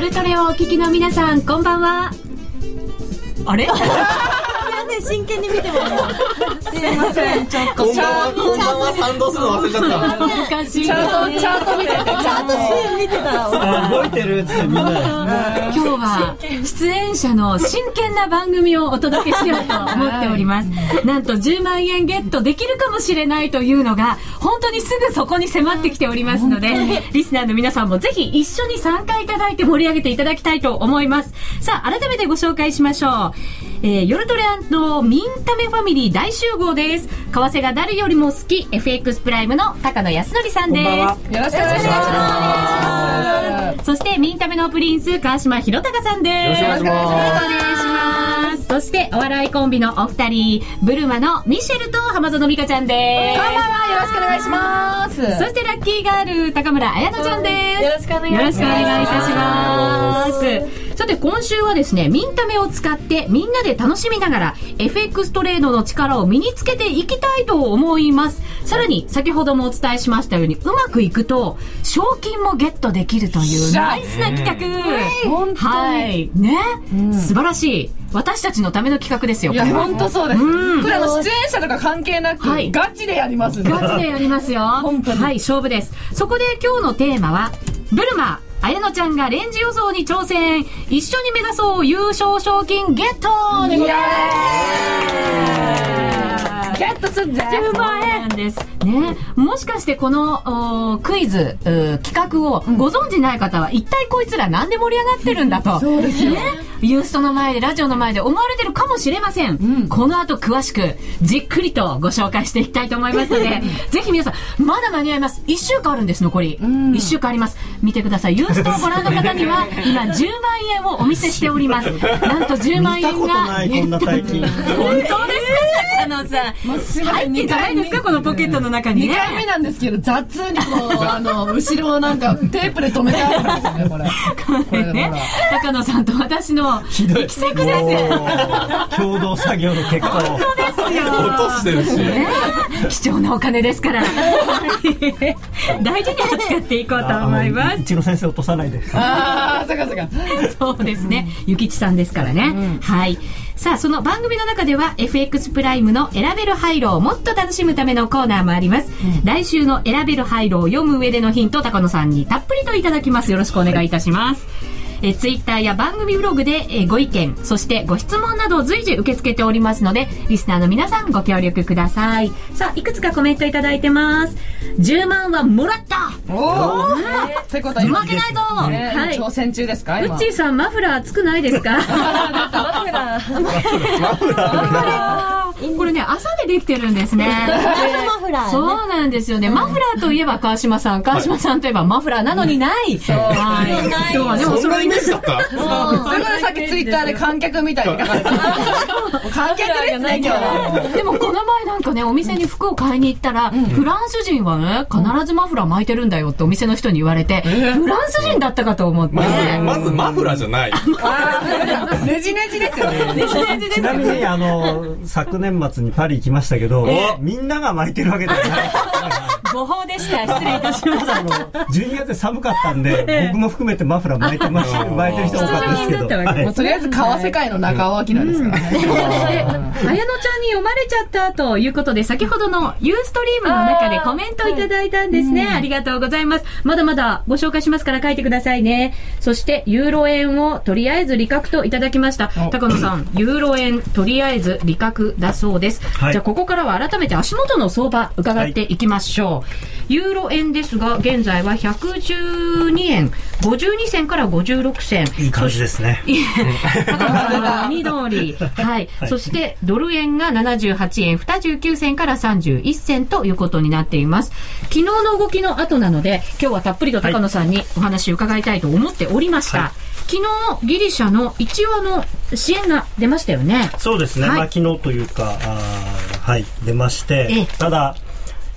夜トレをお聞きの皆さんこんばんは。あれ？真剣に見てもすいません。ちょっと。こんばんはこんばんは賛同するの忘れちゃった。難しいチャートチャート見ててちゃんと見てたら動いてるっつってみんな 今日は出演者の真剣な番組をお届けしようと思っております。なんと10万円ゲットできるかもしれないというのが本当にすぐそこに迫ってきておりますので、リスナーの皆さんもぜひ一緒に参加いただいて盛り上げていただきたいと思います。さあ、改めてご紹介しましょう。えー、夜トレミンタメファミリー大集合です。為替が誰よりも好き FX プライムの高野康則さんです。よろしくお願いしますそしてミンタメのプリンス川島博隆さんです。よろしくお願いしますそしてお笑いコンビのお二人、ブルマのミシェルと浜園美香ちゃんです。こんばんはよろしくお願いしますそしてラッキーガール高村彩乃ちゃんです。よろしくお願いしますよろしくお願いいたします。さて今週はですね、ミンタメを使ってみんなで楽しみながら FX トレードの力を身につけていきたいと思います。さらに先ほどもお伝えしましたようにうまくいくと賞金もゲットできるというナイスな企画。本当にはい。ね、素晴らしい。私たちのための企画ですよ。いや本当そうですうんこれあの出演者とか関係なくはいガチでやりますガチでやりますよ。本当にはい、勝負です。そこで今日のテーマは、ブルマ、綾乃ちゃんがレンジ予想に挑戦。一緒に目指そう優勝賞金ゲットでございますゲットすんぜ10万円です。ね。もしかしてこのおクイズ企画をご存知ない方は、一体こいつらなんで盛り上がってるんだと。そうですよ。ね。ユーストの前で、ラジオの前で思われてるかもしれません。この後詳しく、じっくりとご紹介していきたいと思いますので、ぜひ皆さん、まだ間に合います。1週間あるんです、残り。1週間あります。見てください。ユーストをご覧の方には、今10万円をお見せしております。なんと10万見た円が。ことないこんな大金本当ですか高野さん。入ってんじゃないですかこのポケットの中に2ね。回目なんですけど雑にこうあの 後ろをなんかテープで止めてあるんですよねこれこれね高野さんと私のです。共同作業の結果をですよ。落としてるしね貴重なお金ですから。大事に扱っていこうと思います。うちの先生落とさないでああそっかそっか そうですね。ゆきちさんですからね。はい。さあ、その番組の中では FX プライムの選べる廃炉をもっと楽しむためのコーナーもあります。来週の選べる廃炉を読む上でのヒント、高野さんにたっぷりといただきます。よろしくお願いいたします。えツイッターや番組ブログで、えーご意見、そしてご質問などを随時受け付けておりますので、リスナーの皆さんご協力ください。さあ、いくつかコメントいただいてます。10万はもらったおおってことは今負けないぞ、ねはい。挑戦中ですか今ウッチーさん、マフラー熱くないですか? マフラーこれね、朝でできてるんですね。マフラーねそうなんですよね。マフラーといえば川島さん、川島さんといえばマフラーなのにない。はい。今日はね、お揃いメージだったということでさっきツイッターで観客みたいに書かれ観客ですね今日はでもこの前なんかね、お店に服を買いに行ったら、フランス人はね、必ずマフラー巻いてるんだよってお店の人に言われて、フランス人だったかと思って。まずまずマフラーじゃない。ねじねじですよね。ちなみにあの昨年末にパリ行きましたけどみんなが巻いてるわけではない誤報でした。失礼いたしました。あの12月で寒かったんで僕も含めてマフラー巻いてました巻いてる人多かったですけどとりあえず川世界の中尾明ですからねで、綾乃ちゃんに読まれちゃったということで、先ほどのユーストリームの中でコメントいただいたんですね。ありがとうございます。まだまだご紹介しますから書いてくださいね。そして、ユーロ円をとりあえず利確といただきました。高野さん、ユーロ円とりあえず利確だそうです。はいじゃあ、ここからは改めて足元の相場伺っていきましょう。ユーロ円ですが、現在は112円52銭から56銭。いい感じですね緑。はい。そして、ドル円が78円29銭から31銭ということになっています。昨日の動きの後なので、今日はたっぷりと高野さんにお話を伺いたいと思っておりました。はい昨日、ギリシャの一応の支援が出ましたよね。そうですね、はいまあ昨日というかあーはい出ましええてただ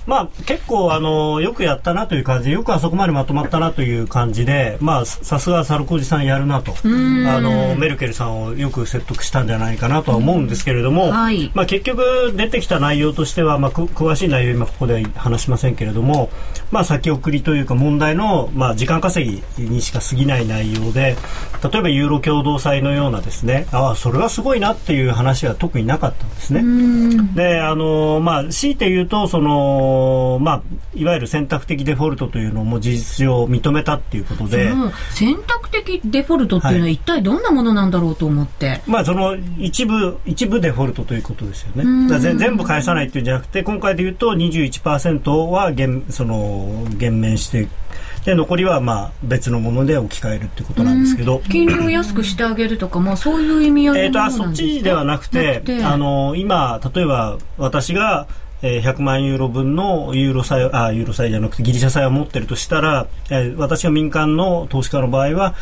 まあ、結構あのよくやったなという感じでよくあそこまでまとまったなという感じで、まあ、さすがサルコジさんやるなとあのメルケルさんをよく説得したんじゃないかなとは思うんですけれども、はい。まあ、結局出てきた内容としては、まあ、く詳しい内容今ここでは話しませんけれども、まあ、先送りというか問題の、まあ、時間稼ぎにしか過ぎない内容で例えばユーロ共同祭のようなですねああそれはすごいなっていう話は特になかったんですね。であのまあ、強いて言うとその、まあ、いわゆる選択的デフォルトというのも事実上認めたっていうことで。選択的デフォルトっていうのは一体どんなものなんだろうと思って。まあ、その一部一部デフォルトということですよね。だ全全部返さないっていうんじゃなくて今回で言うと21%は減その減免してで残りはまあ別のもので置き換えるっていうことなんですけど。金利を安くしてあげるとか、まあそういう意味合えー、とあいのものそっなんですかちではなくてなくてあの今、例えば私が、えー100万ユーロ分のユーロ債あユーロ債じゃなくてギリシャ債を持ってるとしたら、えー私が民間の投資家の場合は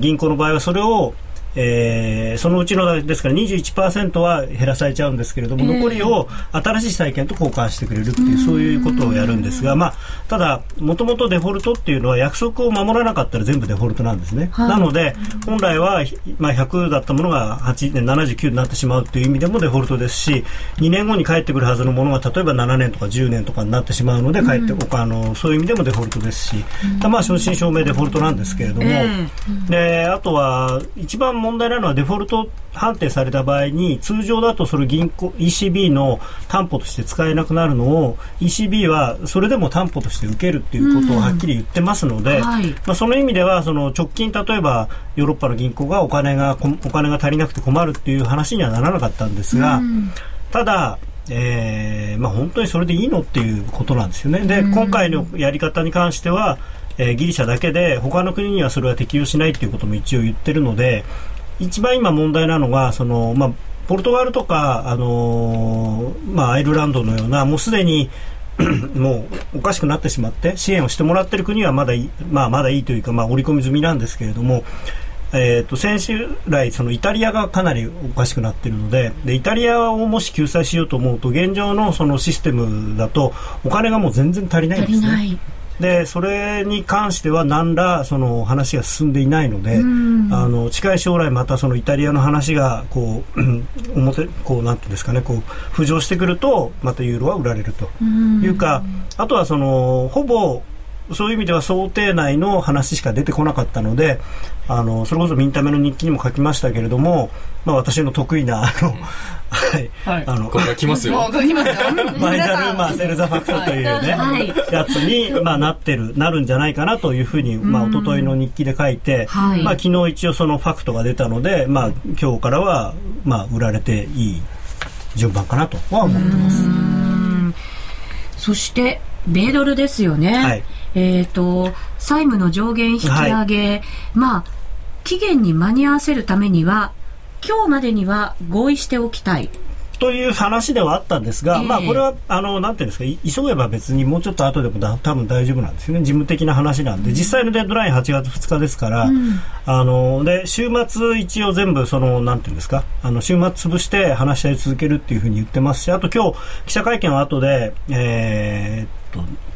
銀行の場合はそれをえーそのうちのですから21%は減らされちゃうんですけれども、残りを新しい債券と交換してくれるっていうそういうことをやるんですが、まあ、ただ、もともとデフォルトっていうのは約束を守らなかったら全部デフォルトなんですね。はい。なので本来は、ひまあ、100だったものが8年79になってしまうという意味でもデフォルトですし2年後に帰ってくるはずのものが例えば7年とか10年とかになってしまうので帰って、おあのそういう意味でもデフォルトですし、まあ、正真正銘デフォルトなんですけれども、え。であとは一番問題なのはデフォルト判定された場合に通常だとそれ銀行 ECB の担保として使えなくなるのを ECB はそれでも担保として受けるっていうことをはっきり言ってますので、はい。まあ、その意味ではその直近例えばヨーロッパの銀行がお金がこお金が足りなくて困るっていう話にはならなかったんですが、ただ、えーまあ、本当にそれでいいのっていうことなんですよね。で、今回のやり方に関しては、えーギリシャだけで他の国にはそれは適用しないっていうことも一応言ってるので一番今問題なのがその、まあ、ポルトガルとか、あのーまあ、アイルランドのようなもうすでに もうおかしくなってしまって支援をしてもらっている国はまだい,、まあ、まだいいというか、まあ、織り込み済みなんですけれども、えー、と先週来そのイタリアがかなりおかしくなっているのででイタリアをもし救済しようと思うと現状のそのシステムだとお金がもう全然足りないんですね。でそれに関しては何らその話が進んでいないので、あの近い将来またそのイタリアの話がこううん表こうなんていうんですかねこう浮上してくるとまたユーロは売られるというかあとはそのほぼそういう意味では想定内の話しか出てこなかったのであのそれこそミンタメの日記にも書きましたけれども、まあ、私の得意なあの、はい。はい。あのこれが来ますよ。もう書きますよ。マイナル、まあ、セルザファクトというね、はい。やつに、まあ、なってる、なるんじゃないかなというふうに、まあ、一昨日の日記で書いて、はい。まあ、昨日一応そのファクトが出たので、まあ、今日からは、まあ、売られていい順番かなとは思ってます。そして、米ドルですよね。はいえっ、と、債務の上限引き上げ、まあ、期限に間に合わせるためには、今日までには合意しておきたい。という話ではあったんですが、ええ。まあこれはあのなんていうんですかい急げば別にもうちょっと後でもだ多分大丈夫なんですよね。事務的な話なんで、実際のデッドライン8月2日ですから、あので週末一応全部そのなんていうんですかあの週末潰して話し合い続けるっていうふうに言ってますしあと今日記者会見の後でえーっと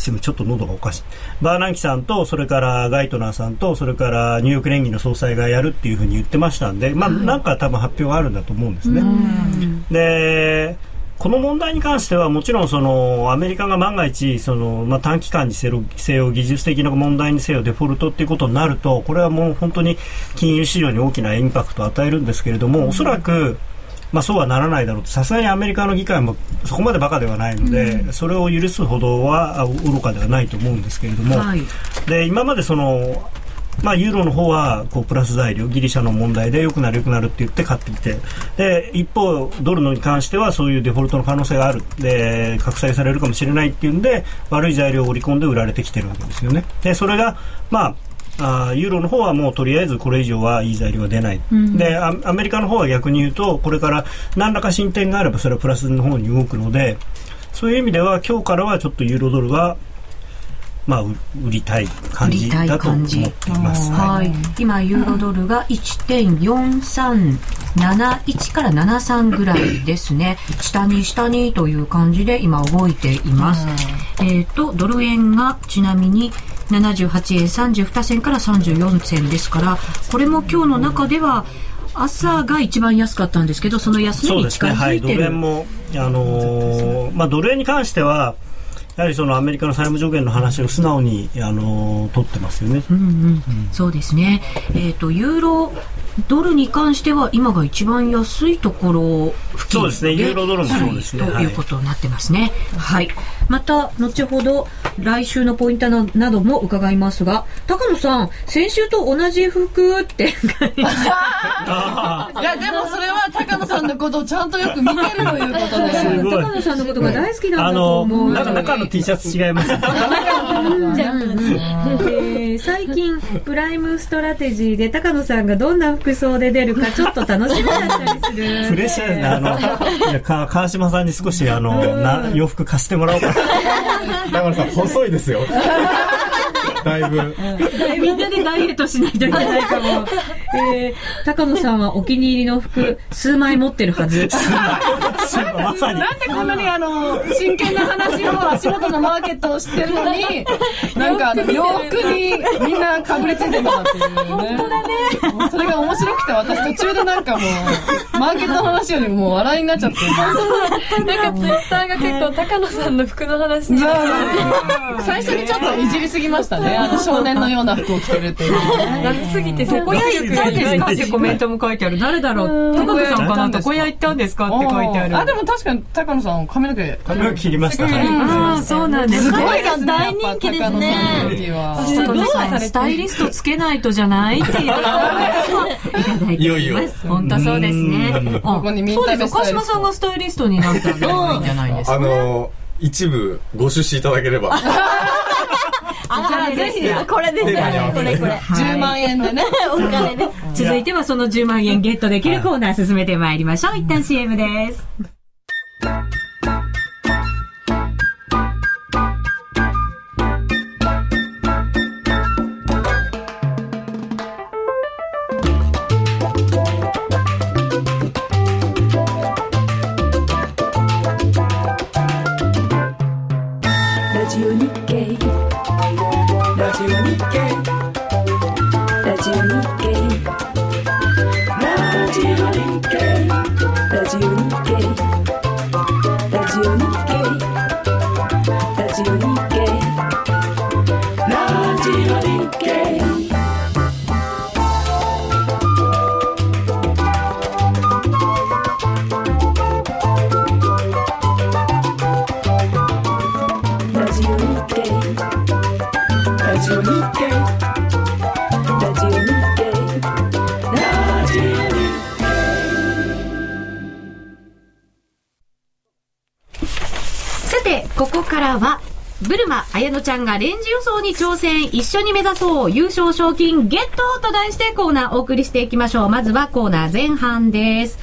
すみませんちょっと喉がおかしい。バーナンキさんと、それからガイトナーさんと、それからニューヨーク連議の総裁がやるっていうふうに言ってましたんで、まあ、なんか多分発表があるんだと思うんですね。で、この問題に関してはもちろんそのアメリカが万が一その、まあ、短期間にせよせよ技術的な問題にせよデフォルトっていうことになるとこれはもう本当に金融市場に大きなインパクトを与えるんですけれどもおそらくまあ、そうはならないだろうと。さすがにアメリカの議会もそこまでバカではないので、それを許すほどはあ愚かではないと思うんですけれども、はい。で今までその、まあ、ユーロの方はこうプラス材料ギリシャの問題で良くなる良くなるって言って買ってきて。で一方、ドルのに関してはそういうデフォルトの可能性がある。で拡散されるかもしれないっていうんで悪い材料を織り込んで売られてきてるわけですよね。でそれが、まああーユーロの方はもうとりあえずこれ以上はいい材料は出ない、でアアメリカの方は逆に言うとこれから何らか進展があればそれはプラスの方に動くのでそういう意味では今日からはちょっとユーロドルはまあ、う売りたい感じだと思っています。はい、今ユーロドルが1.4371から73ぐらいですね。下に下にという感じで今動いています、えっ、とドル円がちなみに78円32銭から34銭ですからこれも今日の中では朝が一番安かったんですけどその安値に近そうですね、はい、ドづいてる、ル円も、あのーまあ、ドル円に関しては、やはりそのアメリカの債務上限の話を素直に、あのー取ってますよね。うんうん。そうですね、えっとユーロドルに関しては今が一番安いところ付近そうですねユーロドルもそうですねということになってますね。はい。また後ほど来週のポイントななども伺いますが、高野さん先週と同じ服って いや、でもそれは高野さんのことをちゃんとよく見てるということで。すごい高野さんのことが大好きなんだとあの思う。なんか中の T シャツ違いますね。えー最近プライムストラテジーで高野さんがどんな服装で出るか ちょっと楽しみだったりするプレッシャーですね。あの、いや、か川島さんに少し、あの、な、洋服貸してもらおうかな。だからさん、細いですよ。だいぶ。みんなでダイエットしないといけないかも。えー、高野さんはお気に入りの服、数枚持ってるはず。まさに。なんでこんなにあの、真剣な話を足元のマーケットを知ってるのに、なんかあの、洋服にみんなかぶりついてんだなっていうね。本当だね。それが面白くて私途中でなんかもう、マーケットの話よりもう笑いになっちゃって。なんかツイッターが結構高野さんの服の話いや最初にちょっといじりすぎましたね。あの、少年のような服を着てるっていうのね。長すぎてそこ床屋行ったんですか？ってコメントも書いてある。誰だろう？高野さんかな床屋行ったんですか？って書いてある。あ、でも確かに高野さん髪の毛。髪の毛切りました。はいああ、そうなんですすね。ごい。大人気ですねやっぱ高野さんのビューティーは高野さん、スタイリストつけないとじゃないっていう。いただいております。本当そうですね。ここにミンそうですよ。川島さんがスタイリストになったらいいんじゃないですか。あの、一部ご出資いただければ。あらぜひこれです手がねこれこれ10万円でね。お金です続いてはその10万円ゲットできるコーナー進めてまいりましょう。一旦 CM です。からは、ブルマ、綾乃ちゃんがレンジ予想に挑戦、一緒に目指そう、優勝賞金ゲットと題してコーナーお送りしていきましょう。まずはコーナー前半です。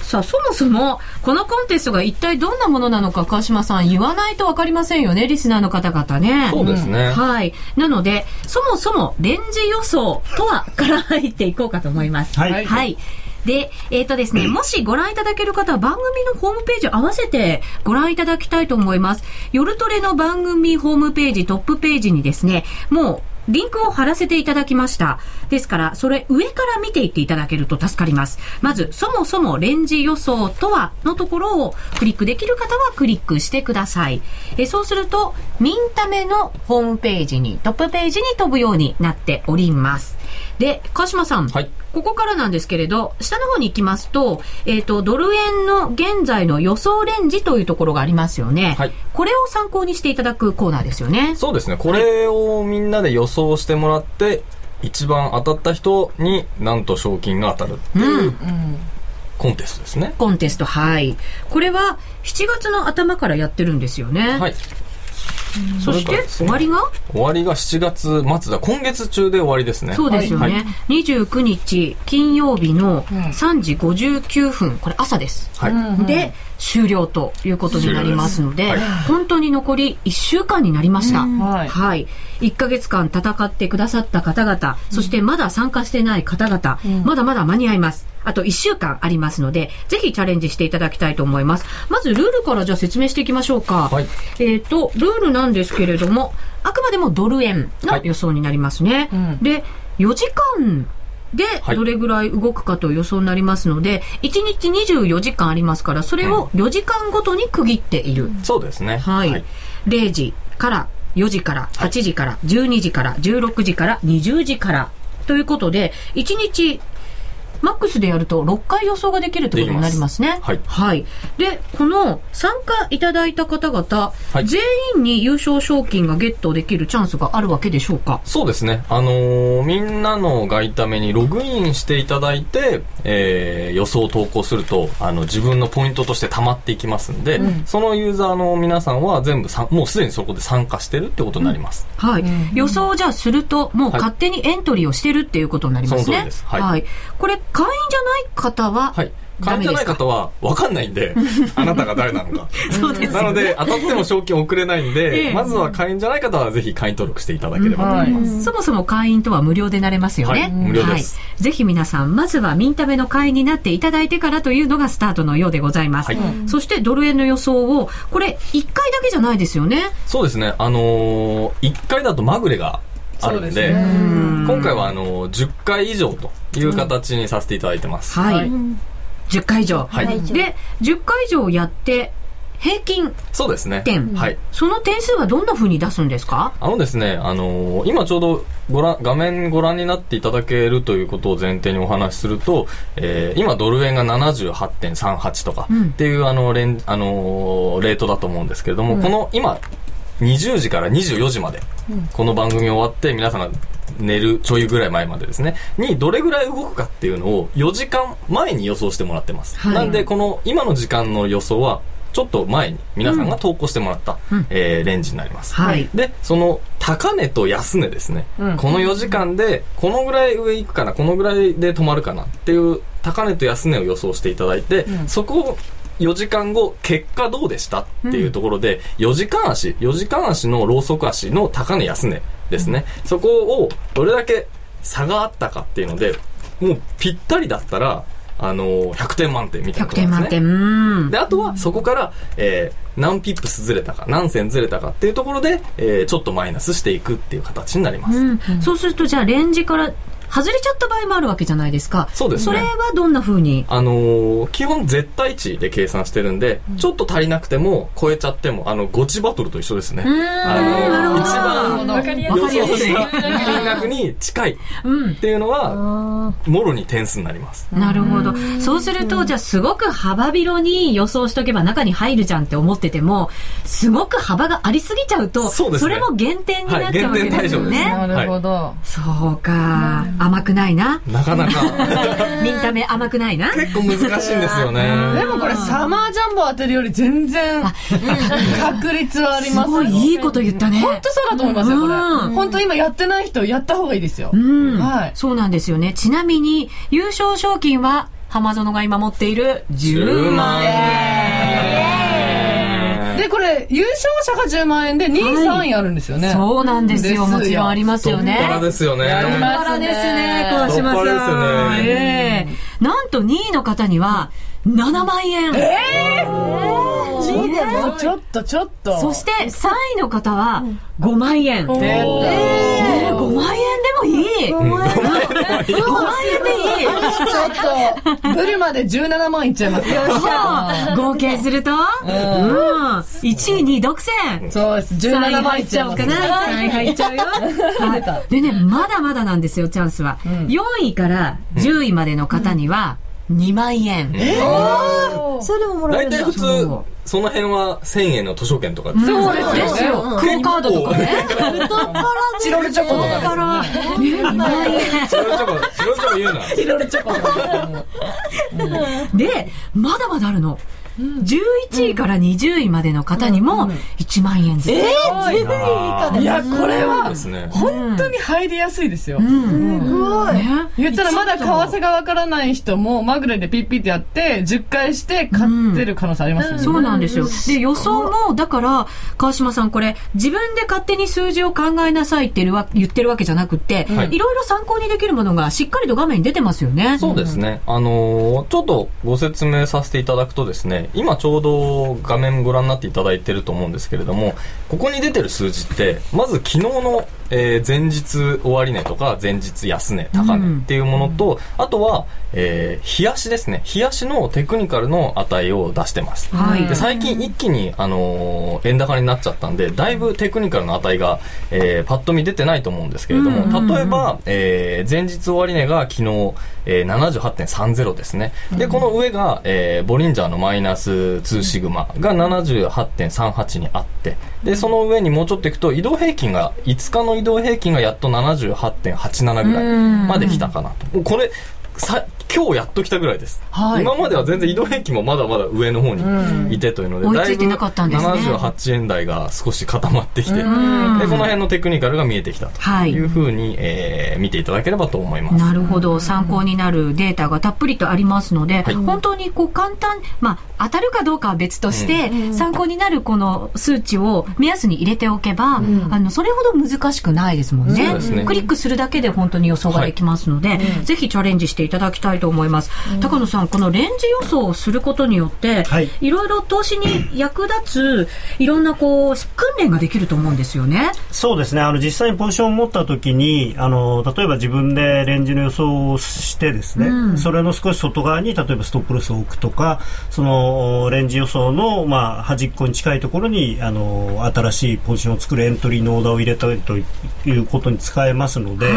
さあ、そもそも、このコンテストが一体どんなものなのか、川島さん言わないとわかりませんよね、リスナーの方々ね。そうですね。はい。なので、そもそもレンジ予想とはから入っていこうかと思います。はいはい。で、えっ、とですね、もしご覧いただける方は番組のホームページ合わせてご覧いただきたいと思います。夜トレの番組ホームページ、トップページにですね、もうリンクを貼らせていただきました。ですから、それ上から見ていっていただけると助かります。まず、そもそもレンジ予想とはのところをクリックできる方はクリックしてください。えそうすると、ミンタメのホームページに、トップページに飛ぶようになっております。で、川島さん。はいここからなんですけれど、下の方に行きますと、えっ、と、ドル円の現在の予想レンジというところがありますよね。はいこれを参考にしていただくコーナーですよね。そうですね。これをみんなで予想してもらって、一番当たった人になんと賞金が当たるっていうコンテストですね。コンテスト、はい。これは7月の頭からやってるんですよね。はい。そして終わりが？終わりが7月末だ。今月中で終わりですね。そうですよね、はい。29日金曜日の3時59分。これ朝です、はい。で終了ということになりますので終了です本当に残り1週間になりました、はいはい。1ヶ月間戦ってくださった方々、そしてまだ参加してない方々、まだまだ間に合います。あと1週間ありますので、ぜひチャレンジしていただきたいと思います。まずルールからじゃあ説明していきましょうか。はいえっ、と、ルールなんですけれども、あくまでもドル円の予想になりますね。で、4時間ではいどれぐらい動くかという予想になりますので、1日24時間ありますから、それを4時間ごとに区切っている。そうですね。はい。0時から4時から8時から12時から16時から20時からということで、1日マックスでやると6回予想ができるということになりますね。できますで、この参加いただいた方々、はい。全員に優勝賞金がゲットできるチャンスがあるわけでしょうか？そうですね。あのーみんなの外為にログインしていただいて、えー予想を投稿すると、あの、自分のポイントとして溜まっていきますんで、そのユーザーの皆さんは全部さんもうすでにそこで参加してるってことになります。はい。予想をじゃあすると、もうはい。勝手にエントリーをしてるっていうことになりますね。その通りです。はい。これ、会員じゃない方は、はい。会員じゃない方は分か？んないんで、あなたが誰なのか。そうですなので、当たっても賞金送れないんで、ええまずは会員じゃない方はぜひ会員登録していただければと思います。そもそも会員とは無料でなれますよね。はい無料ですはい。ぜひ皆さん、まずはミンタメの会員になっていただいてからというのがスタートのようでございます。はいそしてドル円の予想を、これ1回だけじゃないですよね？そうですね。あのー、1回だとまぐれがあるんで、ですね今回はあのー、10回以上という形にさせていただいてます。はい。はい10回以上。はいで、10回以上やって、平均そうですね。点。はい。その点数はどんな風に出すんですか？あのですね、あのー今ちょうどご覧、画面ご覧になっていただけるということを前提にお話しすると、えー今ドル円が78.38とかうんっていうあのレン、あのーレートだと思うんですけれども、この今、20時から24時まで、この番組終わって皆さんが寝るちょいぐらい前までですね、にどれぐらい動くかっていうのを4時間前に予想してもらってます。はい。なんで、この今の時間の予想は、ちょっと前に皆さんが投稿してもらった、うん。えーレンジになります。はい。で、その高値と安値ですね。うん。この4時間で、このぐらい上行くかな、このぐらいで止まるかなっていう高値と安値を予想していただいて、そこを4時間後、結果どうでしたっていうところで、4時間足、4時間足のローソク足の高値安値ですね。そこをどれだけ差があったかっていうので、もうぴったりだったら、あのー100点満点みたいな100ことですね。点満点。で、あとはそこから、えー何ピップスずれたか、何線ずれたかっていうところで、えーちょっとマイナスしていくっていう形になります。うん、そうするとじゃあレンジから外れちゃった場合もあるわけじゃないですか。そうですねそれはどんな風に？あのー基本絶対値で計算してるんで、ちょっと足りなくても、超えちゃっても、あの、ゴチバトルと一緒ですね。あのー一番わかりや予すい想した金額に近いうんっていうのは、もろに点数になります。なるほど。そうすると、じゃあすごく幅広に予想しとけば中に入るじゃんって思ってても、すごく幅がありすぎちゃうと、そうですねれも減点になっちゃうわけですよはいね。なるほど。そうか。甘くないな。なかなか、見た目甘くないな。結構難しいんですよね。でもこれサマージャンボ当てるより全然確率はありすますごいいいこと言ったね。本当そうだと思いますよ、これ。うん本当今やってない人やった方がいいですよ。うん、はいそうなんですよね。ちなみに、優勝賞金は、浜園が今持っている10万円。で、これ、優勝者が10万円で2位、3位あるんですよね。そうなんですよ。もちろんありますよね。太っ腹ですよね。太っ腹ですね、川島太っ腹さん。ですよねええなんと2位の方には、7万円。え2位でもちょっと、ちょっと。そして3位の方は5万円。出たえー、5万円でもいい。5万円でいい。ちょっと、ブルまで17万いっちゃいますよ。合計すると、うん、1位、2位独占。そうです。17万いっちゃおうかな。3位入っちゃうよ。でね、まだまだなんですよ、チャンスは。4位から10位までの方には、2万円。それでももらえるんだ大体普通、その辺は1000円の図書券とかそうですよ。クオカードとかね。チロルチョコとかですよね。から、2万円。チロルチョコ、チロルチョコ言うな。チロルチョコ。で、まだまだあるの。11位から20位までの方にも1万円ずつ。えー、10位以下でいや、これは。本当に入りやすいですよ。すごい。ね言ったらまだ為替がわからない人もマグレでピッピってやって10回して買ってる可能性ありますよね。そうなんですよ。で、予想も、だから、川島さんこれ、自分で勝手に数字を考えなさいって言ってるわけじゃなくて、はいいろいろ参考にできるものがしっかりと画面に出てますよね。そうですね。あのーちょっとご説明させていただくとですね、今ちょうど画面ご覧になっていただいてると思うんですけれども、ここに出てる数字って、まず昨日の、えー前日終値とか前日安値、高値っていうものと、あとは、えー、日足ですね。日足のテクニカルの値を出してます。はいで最近一気に、あのー円高になっちゃったんで、だいぶテクニカルの値が、えーパッと見出てないと思うんですけれども、うんうんうん例えば、えー前日終値が昨日、えー、78.30ですね。で、この上が、えーボリンジャーのマイナス2シグマが78.38にあって、で、その上にもうちょっといくと、移動平均が、5日の移動平均がやっと78.87ぐらいまで来たかなと。これ、さ今日やっと来たぐらいです、はい。今までは全然移動平均もまだまだ上の方にいてというので、だいぶ追いついてなかったんですね。78円台が少し固まってきて、でこんの辺のテクニカルが見えてきたとはい。いうふうに、えー見ていただければと思います。なるほど。参考になるデータがたっぷりとありますので、はい。本当にこう簡単、まあ、当たるかどうかは別として、参考になるこの数値を目安に入れておけば、あのそれほど難しくないですもんね。ね。クリックするだけで本当に予想ができますので、ぜひチャレンジしていただきたいと思います、高野さんこのレンジ予想をすることによって、はい。いろいろ投資に役立ついろんなこう訓練ができると思うんですよね。そうですね。あの実際にポジションを持った時にあの例えば自分でレンジの予想をしてですね、うん。それの少し外側に例えばストップロスを置くとかそのレンジ予想の、まあ、端っこに近いところにあの新しいポジションを作るエントリーのオーダーを入れたということに使えますので、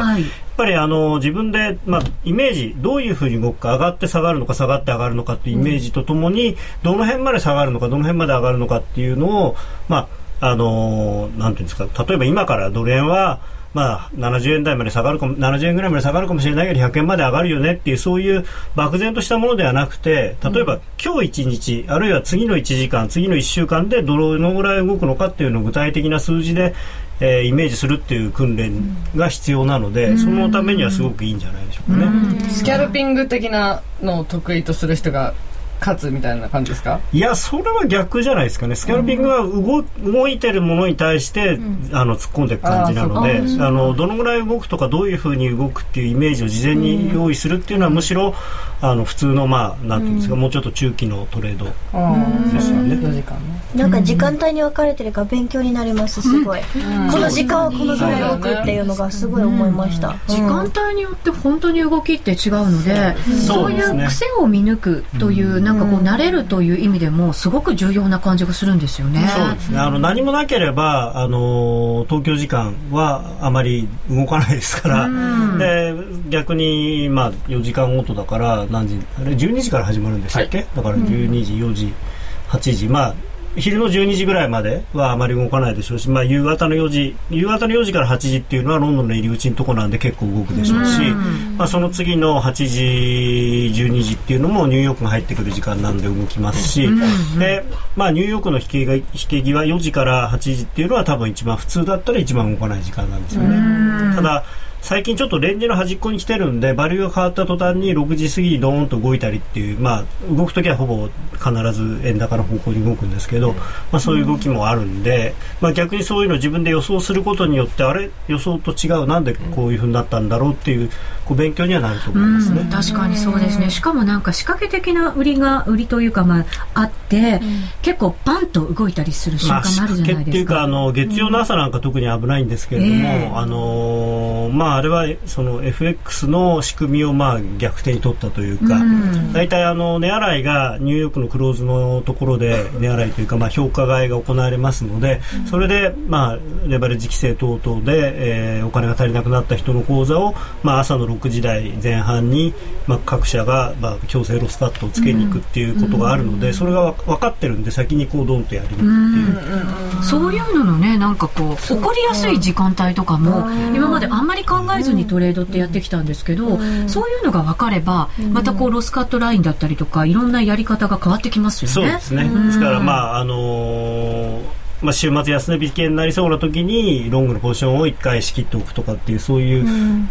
ぱりあの自分で、まあ、イメージどういうふうに動くか上がって下がるのか下がって上がるのかっていうイメージとともに、どの辺まで下がるのかどの辺まで上がるのかっていうのを、まああのなんていうんですか例えば今からドル円はまあ、70円台まで下がるかも70円ぐらいまで下がるかもしれないけど100円まで上がるよねっていうそういう漠然としたものではなくて例えば今日1日あるいは次の1時間次の1週間でどのぐらい動くのかっていうのを具体的な数字で、えーイメージするっていう訓練が必要なので、そのためにはすごくいいんじゃないでしょうかね。スキャルピング的なのを得意とする人が勝つみたいな感じですか？いや、それは逆じゃないですかね。スキャルピングは動,、動いてるものに対して、あの突っ込んでいく感じなので、あのどのぐらい動くとかどういうふうに動くっていうイメージを事前に用意するっていうのはむしろあの普通のまあなんていうんですか、もうちょっと中期のトレードですよね。4時間ねなんか時間帯に分かれてるから勉強になりますすごい、この時間はこのぐらい動くっていうのがすごい思いました、時間帯によって本当に動きって違うので、そそうういですねう癖を見抜くという、なんかこう慣れるという意味でもすごく重要な感じがするんですよね。そうですね。あの何もなければあの東京時間はあまり動かないですから、で逆にまあ4時間ごとだから何時あれ12時から始まるんでしたっけ？だから12時4時8時。まあ。昼の12時ぐらいまではあまり動かないでしょうし、まあ、夕方の4時夕方の4時から8時っていうのはロンドンの入り口のところなんで結構動くでしょうし、まあ、その次の8時12時っていうのもニューヨークが入ってくる時間なんで動きますし、でまあ、ニューヨークの引けが引け際4時から8時っていうのは多分一番普通だったら一番動かない時間なんですよね。ただ最近ちょっとレンジの端っこに来てるんでバリューが変わった途端に6時過ぎにドーンと動いたりっていう、まあ、動く時はほぼ必ず円高の方向に動くんですけど、まあ、そういう動きもあるんで、まあ、逆にそういうのを自分で予想することによってあれ？予想と違う？なんでこういうふうになったんだろうっていうこう勉強にはなると思いますね。うん確かにそうですね。しかもなんか仕掛け的な売りが、売りというかまあ、あって、結構バンと動いたりする瞬間もあるじゃないですか。掛けっていうかあの月曜の朝なんか特に危ないんですけれども、ええあのーまあ、あれはその FX の仕組みをまあ逆手に取ったというか、うん大体あの値洗いがニューヨークのクローズのところで 値洗いというかまあ評価買いが行われますので、それでまあレバレッジ規制等々で、えーお金が足りなくなった人の口座をまあ朝の6時台前半にまあ各社がまあ強制ロスカットをつけに行くっていうことがあるので、それが分かってるんで先にこうドンとやるっていう。そういうののねなんかこう起こりやすい時間帯とかも今まであんまり考えずにトレードってやってきたんですけどそういうのが分かればまたこうロスカットラインだったりとかいろんなやり方が変わってきますよね。そうですね。ですからまああのーまあ、週末安値引けになりそうな時にロングのポジションを1回仕切っておくとかっていうそういう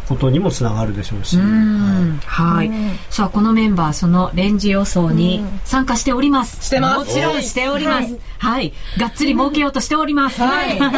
ことにもつながるでしょうし、うん。はい、さあこのメンバーそのレンジ予想に参加しております、してます。もちろんしております。はい、がっつり儲けようとしております。はい。さあ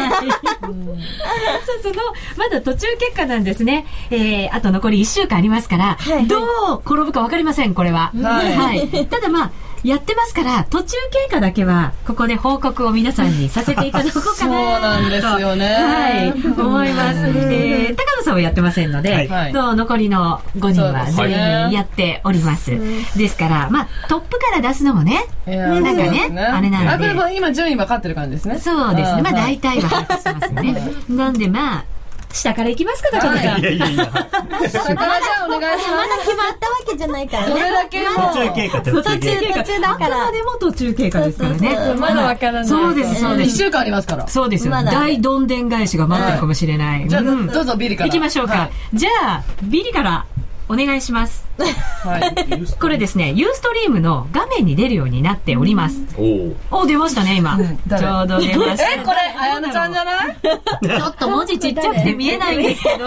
そのまだ途中結果なんですね、えー、あと残り1週間ありますから、はいどう転ぶか分かりませんこれは。はい。ただまあやってますから途中経過だけはここで報告を皆さんにさせていただこうかそうななんですよね。はい思います、えー、高野さんはやってませんので、はいと残りの5人は全員やっております、ですからまあトップから出すのもねなんかねそうですあれなんで。あこれも今順位分かってる感じですね。そうですね。まあはい。大体は把握してますよね。なんでまあ下からいきますか高野さん、い。やいやいや下からじゃあお願いしまだ決まったわけじゃないからますどねれだけも途中経過途中経過。途中だからあくまでも途中経過ですからね。そうそうそう。まだわからない。そうですそうで1す週間ありますから。そうですよ、まだ。大どんでん返しが待ってるかもしれない、じゃあうんどうぞビリから。行きましょうか、はじゃあビリからお願いします。いはい。これですねユーストリームの画面に出るようになっております、おおお出ましたね今、ち誰？ょうど出ました。えこれあやなちゃんじゃない？ちょっと文字ちっちゃくて見えないんですけど。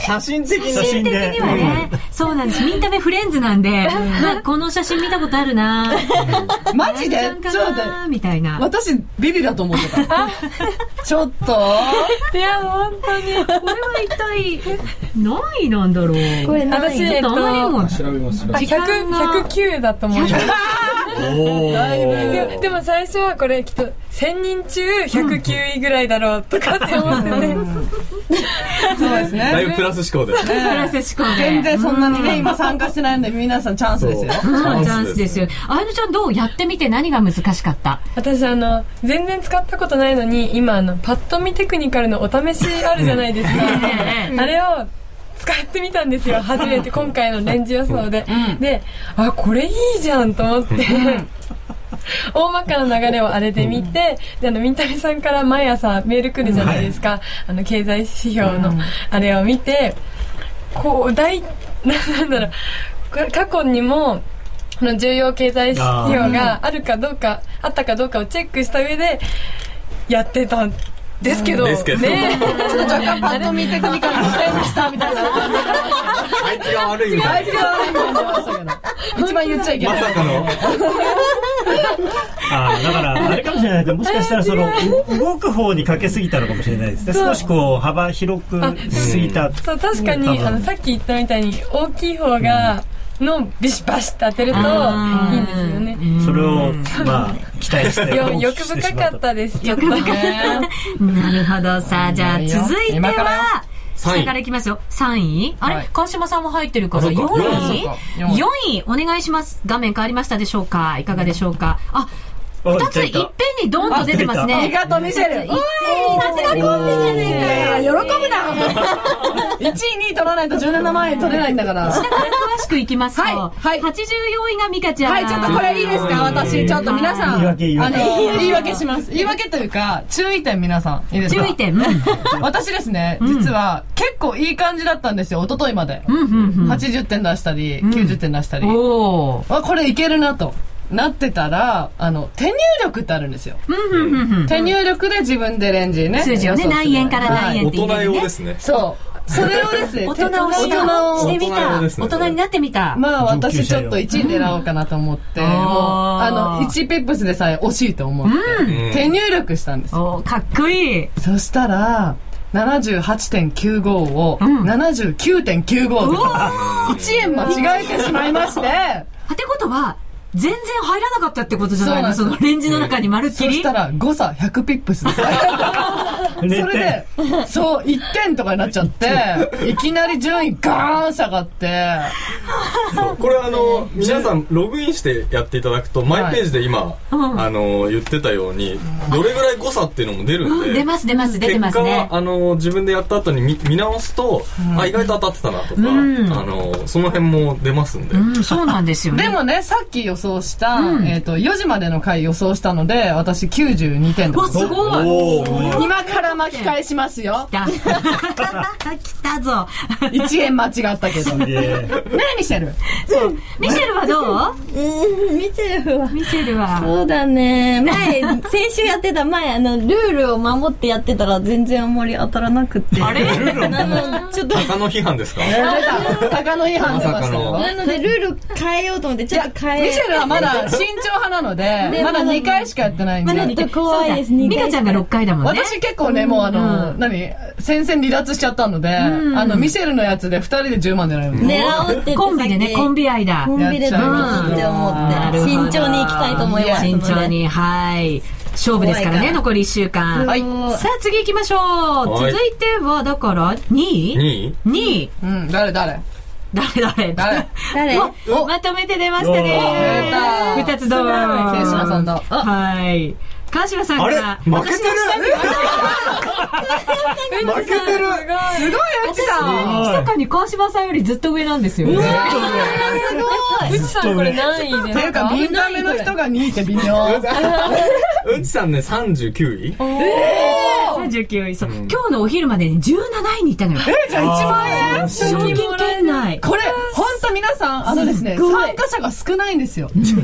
写真的に。写真的でにはね、そうなんです。ミンタメフレンズなんで、まあこの写真見たことあるな。マジで？ちちょっみたいな。私ビリだと思ってた。ちょっと。いや本当に。これは一体、何位なんだろう。これ何私えっとあまりにも調べます調べます時間が。100 109だと思いますおでもでも最初はこれきっと1000人中109位ぐらいだろうとかって思ってて。そうですね。だいぶプラス思考ですね。プラス思考で。全然そんなにね今参加してないんで皆さんチャンスですよ。うん。チャンスですよ。あやのちゃんどうやってみて何が難しかった？私あの全然使ったことないのに今あのパッと見テクニカルのお試しあるじゃないですか。ええあれを使ってみたんですよ。初めて今回のレンジ予想で、であこれいいじゃんと思って。大まかな流れをあれで見て、であのミンタミさんから毎朝メール来るじゃないですか、あの経済指標のあれを見てこう大ななんだろう。これ過去にもこの重要経済指標があるかどうかあったかどうかをチェックした上でやってたんですけど、ですけど。ね。ちょっと若干パッと見テクニカルのせいでしたみたいな。あいつが悪いみたいあいつが悪いみたいにな。りましたけど一番言っちゃいけなない。まさかの。あーだからあれかもしれないけどもしかしたらそのう動く方にかけすぎたのかもしれないですね。少しこう幅広くしすぎたそう確かに、うんあのさっき言ったみたいに大きい方が、のビシバシって当てるといいんですよね。それをまあ期待して欲深かったですちょっと。なるほど。さあ、じゃあ続いては、3位。下からいきますよ。3位。あれ、はい。川島さんも入ってるから、あそ4っか。位？そうか ?4 位、お願いします。画面変わりましたでしょうか？いかがでしょうか？あ、お2ついっぺんにドンと出てますありね。がとうミシェルいっぺんにさすがコンビじゃねえかよ。喜ぶな 1位2位取らないと17万円取れないんだから下から詳しくいきますと、はいはい84位がミカちゃん。はい、ちょっとこれいいですか？私、ちょっと皆さん。言い訳言い訳言い訳します。言い訳というか、注意点皆さん。いいですか？注意点。うん。私ですね、実は、結構いい感じだったんですよ、一昨日まで。うん、うん、うん。80点出したり、90点出したり。おこれいけるなと。なってたら、あの、手入力ってあるんですよ。うん、うん、うん、うん。手入力で自分でレンジね。数字をね、何円から何はい円って大人用で。すね。そう。それをですね、大人をし大人をしてみた。大人になってみた。まあ私ちょっと1位狙おうかなと思って、うんもう、あの、1ペップスでさえ惜しいと思って、うん手入力したんですかっこいい。そしたら、78.95をうん79.95で、1円間違えてしまいまして、ってことは、全然入らなかったってことじゃないの？そのレンジの中にまるっきり？そしたら誤差100ピップスです。それで、そう、1点とかになっちゃって、いきなり順位ガーン下がって、これあの皆さんログインしてやっていただくとマイページで今、うん。あの言ってたようにどれぐらい誤差っていうのも出るんで、出ます出ます出てます結果あの自分でやった後に見見直すと、あ意外と当たってたなとか、ん。あのその辺も出ますんで、うんそうなんですよね。でもね、さっき予想した、えっ、と、4時までの回予想したので、私92点でわすごい。今から巻き返しますよ。だ来た。ぞ。1円間違ったけど。ねえ。え、ミシェル。ミシェルはどう？うん、見てるわ。ミシェルは。そうだね。前、先週やってた前、あの、ルールを守ってやってたら全然あんまり当たらなくて。あれ？なのちょっと、鷹の批判ですか？鷹の違反出ましたなのでルール変えようと思って、ちょっと変えミシェルはまだ 慎重派なので、でまだ2回しかやってないんで。まだちょっと怖いです。ミカちゃんが6回だもんね。私結構ね、もうあの、何、戦線離脱しちゃったので、あの、ミシェルのやつで2人で10万狙うの。狙おうって言ってコンビでねコンビ愛だ。コンビでどうって思って、慎重に行きたいと思います。慎重にはい。勝負ですからね残り1週間。はい。さあ次行きましょう。はい。続いてはだから2位？2位 ?2 位。うん、誰誰？誰？誰？誰？誰？おまとめて出ましたね。二つどうケイシマさんだ。はい川島さんあれ？が負けてる？負けてる？すごい、うちさん。密かに川島さんよりずっと上なんですようちさんこれ何位ですかていうか、見た目の人が2位って微妙。うちさんね39位。39位。そう。今日のお昼までに17位にいたのよ。え、じゃあ1万円賞金圏内。これ、本当皆さん、あのですね、参加者が少ないんですよ。言っ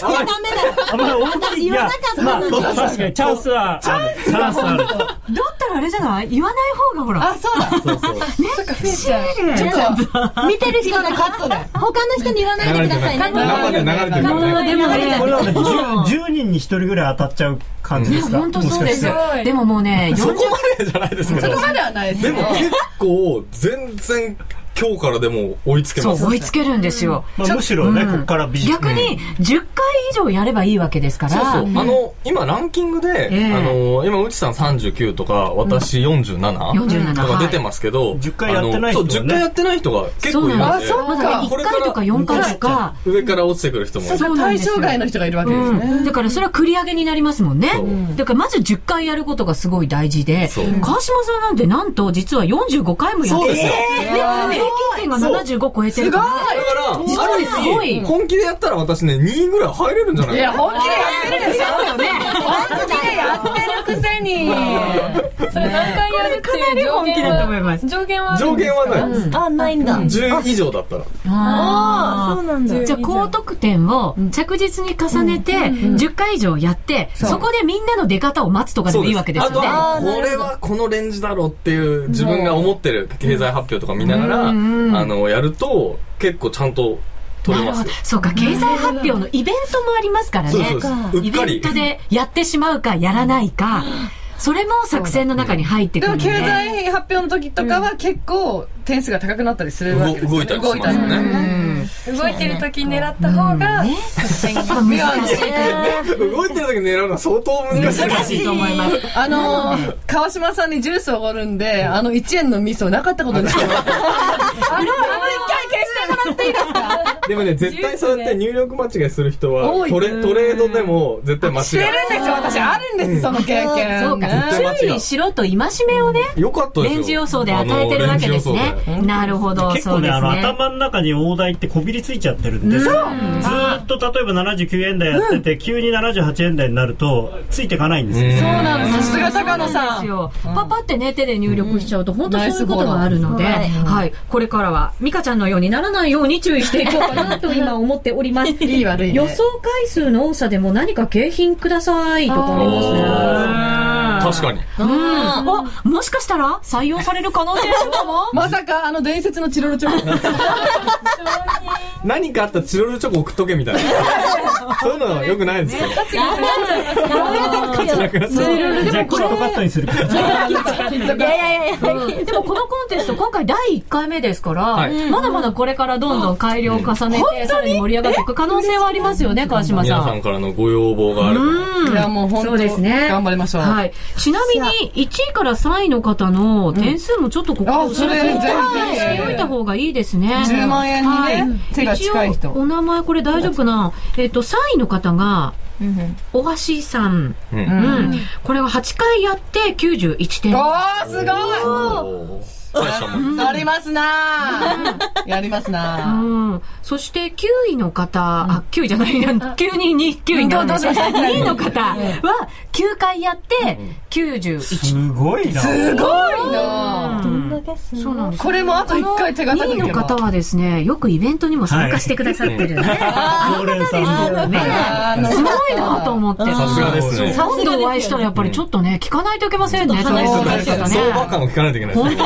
ちゃダメだ。あまあ思いっきりいやまあ確かにチャンスはチャンスある。だったらあれじゃない？言わない方がほら。あ、そうだ。そうそう。そっか増えちゃうちょっと、見てる人がカットで。他の人に言わないで。くださいね。生で流れてるから。ねでもねこれはね 10, 10人に1人ぐらい当たっちゃう感じですか？本当そうです。よでももうねそ40こまでじゃないですけど。そこまではないですでも結構全然今日からでも追いつけそます。う追いつけるんですよ。まあ、むしろね、ここからビジ逆に10回以上やればいいわけですから。そうそう。あの、今ランキングで、ええ。あの、今、うちさん39とか、私47、47とか出てますけど、10回やってない人あのそう、10回やってない人が結構いるんで。そうなんですあそうかまだね1回とか4回とか上から落ちてくる人もいる。そうなんですよ。対象外の人がいるわけですうね。ん、だからそれは繰り上げになりますもんね。そう。だからまず10回やることがすごい大事でそう。川島さんなんてなんと実は45回もやっててそうですよ。で平均点が75超えてるから。だから、実はすごい。本気でやったら私ね、2位ぐらい入れるんじゃないいや、本気でやってるでしょ。よね本気でやってるくせに。それ何回やるっていう上本気だと思い限は？ます上限は上限はない。です。あ、ないんだ。10以上だったら。ああ、そうなんだ。じゃあ高得点を着実に重ねて10回以上やってそこでみんなの出方を待つとかでもいいわけですよね。あこれはこのレンジだろうっていう自分が思ってる経済発表とか見ながら、うんあの、やると結構ちゃんと取れますよ。そうか経済発表のイベントもありますからね。イ。ベントでやってしまうかやらないかそれも作戦の中に入ってくでもるので。経済発表の時とかは結構点数が高くなったりするわけですよ動いたりしますよね。うん動いてる時に狙った方が作戦が難しい。動いてる時狙うのは相当難しい。難しいと思います。あのー、川島さんにジュースをおごるんで、あの1円のミスをなかったことにしてもらって。あの、あの1回消してもらっていいですか？でもね、絶対そうやって入力間違いする人はトレ、トレードでも絶対間違してるんい。ですよ、私。あるんです、その経験。そうか注意しろと戒めをねよかった。レンジ予想で与えてるわけですね。なるほど結構ねそうですね。あの頭の中に大台ってこびりついちゃってるんで、ずーっと例えば79円台やってて、急に78円台になるとついていかないんですよ、うん。そうなんです。さすが高野さん。パパってね、手で入力しちゃうと、本当そういうことがあるので、はい。これからは、ミカちゃんのようにならないように注意していこうかなと今思っております。いい悪いね。予想回数の多さでも何か景品くださいとかありますね。確かに。うん。お、もしかしたら採用される可能性あるかも まさか、あの伝説のチロルチョコ。何かあったらチロルチョコ送っとけみたいな。そういうのよくないですよ。じゃあ、キットカットにするから。いやいやいやいや。でもこのコンテスト今回第1回目ですから、はいまだまだこれからどんどん改良を重ねて、さらに盛り上がっていく可能性はありますよね、川島さん。皆さんからのご要望があれば。うんいや、もう本当ですね。頑張りましょう。はい。ちなみに、1位から3位の方の点数もちょっとここそれしておいた方がいいですね。10万円にね一応お名前これ大丈夫かな？えっと、3位の方が、大橋さん。うんうん。これは8回やって91点。おー、すごいやりますなーやりますなうん。そして9位の方、あ、9位じゃないな、9人に9位になるんですどうどうしました2位の方は9回やって91。すごいな。すごいなどんだけすそうなんです。これもあと1回手2位の方はですね、よくイベントにも参加してくださってるね。常連さんの。ねあーすごいなと思って。さすがですね。今度お会いしたらやっぱりちょっとね、聞かないといけませんね、そういう人たちとかね。相場感を聞かないといけないですね。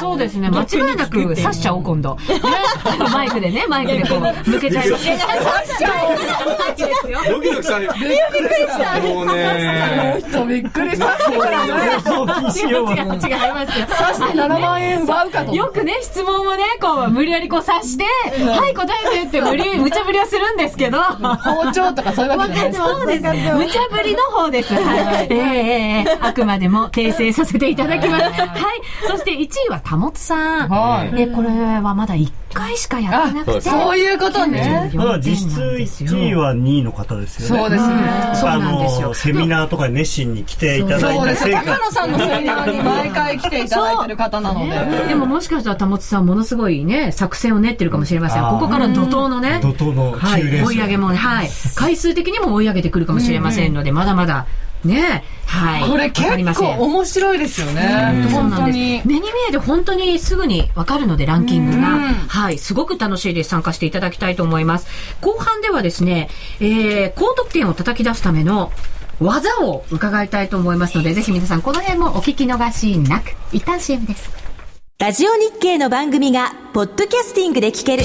そうですね。間違いなく刺しちゃおう、今度。ね。マイクでね、マイクでこう、向けちゃいます。刺しちゃおう。ドキドキしたね。びっくりした。もうね。人びっくりしたそう違う、違いますよ。刺して7万円奪うかとよくね、質問をね、こう、無理やりこう刺して、はい、答えてって無理、無茶ぶりはするんですけど、包丁とかそういうわけじゃないですそうです。無茶ぶりの方です。はい。ええええあくまでも訂正させていただきます。はい。そして1位はたもつさん。はい。で、これはまだ1回しかやってなくて。そういうことね。ただ実質1位は2位の方ですよね。そうですね。そうあなんですよ。の、セミナーとかに熱心に来ていただいそうです。て成果高野さんのセミナーに毎回来ていただいてる方なので。でももしかしたらたもつさんものすごいね、作戦を練ってるかもしれません。ここから怒涛のね、怒涛のはい。追い上げもね、はい。回数的にも追い上げてくるかもしれませんので、まだまだ、ね、はい。これ結構面白いですよねそう本当なんです。に目に見えて本当にすぐにわかるので、ランキングがうん。はい。すごく楽しいです。参加していただきたいと思います。後半ではですね、えー、高得点を叩き出すための技を伺いたいと思いますので、ぜひ皆さんこの辺もお聞き逃しなく。一旦 CM です。ラジオ日経の番組がポッドキャスティングで聞ける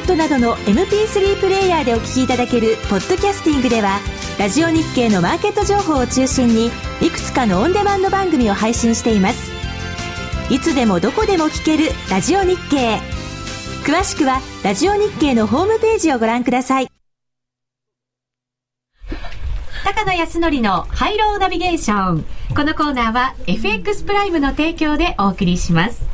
iPod などの MP3 プレイヤーでお聞きいただけるポッドキャスティングではラジオ日経のマーケット情報を中心にいくつかのオンデマンド番組を配信していますいつでもどこでも聞けるラジオ日経詳しくはラジオ日経のホームページをご覧ください高野康則のハイローナビゲーション。このコーナーは FX プライムの提供でお送りします。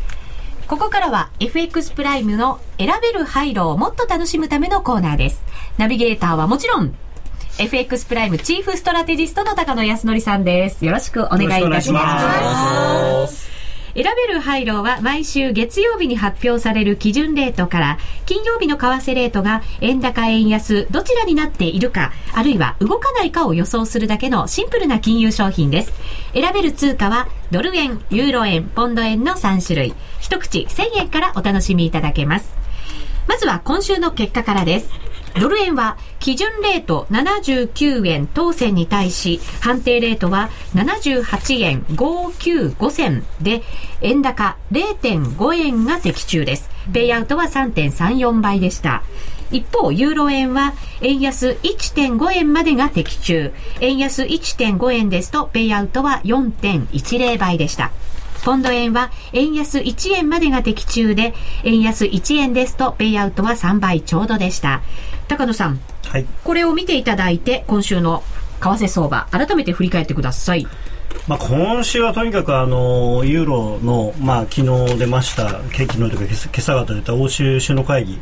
ここからは FX プライムの選べる配慮をもっと楽しむためのコーナーです。ナビゲーターはもちろん、FX プライムチーフストラテジストの高野康則さんです。よろしくお願いいたします。選べる配慮は毎週月曜日に発表される基準レートから金曜日の為替レートが円高円安どちらになっているかあるいは動かないかを予想するだけのシンプルな金融商品です。選べる通貨はドル円、ユーロ円、ポンド円の3種類。一口1000円からお楽しみいただけます。まずは今週の結果からです。ドル円は基準レート79円当選に対し判定レートは78円595銭で円高0.5円が的中です。ペイアウトは3.34倍でした。一方、ユーロ円は円安1.5円までが的中。円安1.5円ですとペイアウトは4.10倍でした。ポンド円は円安1円までが的中で、円安1円ですとペイアウトは3倍ちょうどでした。高野さん、はい。これを見ていただいて、今週の為替相場、改めて振り返ってください。まあ、今週はとにかくあのユーロの、まあ、昨日出ました昨日というか今朝今朝方出た欧州首脳会議、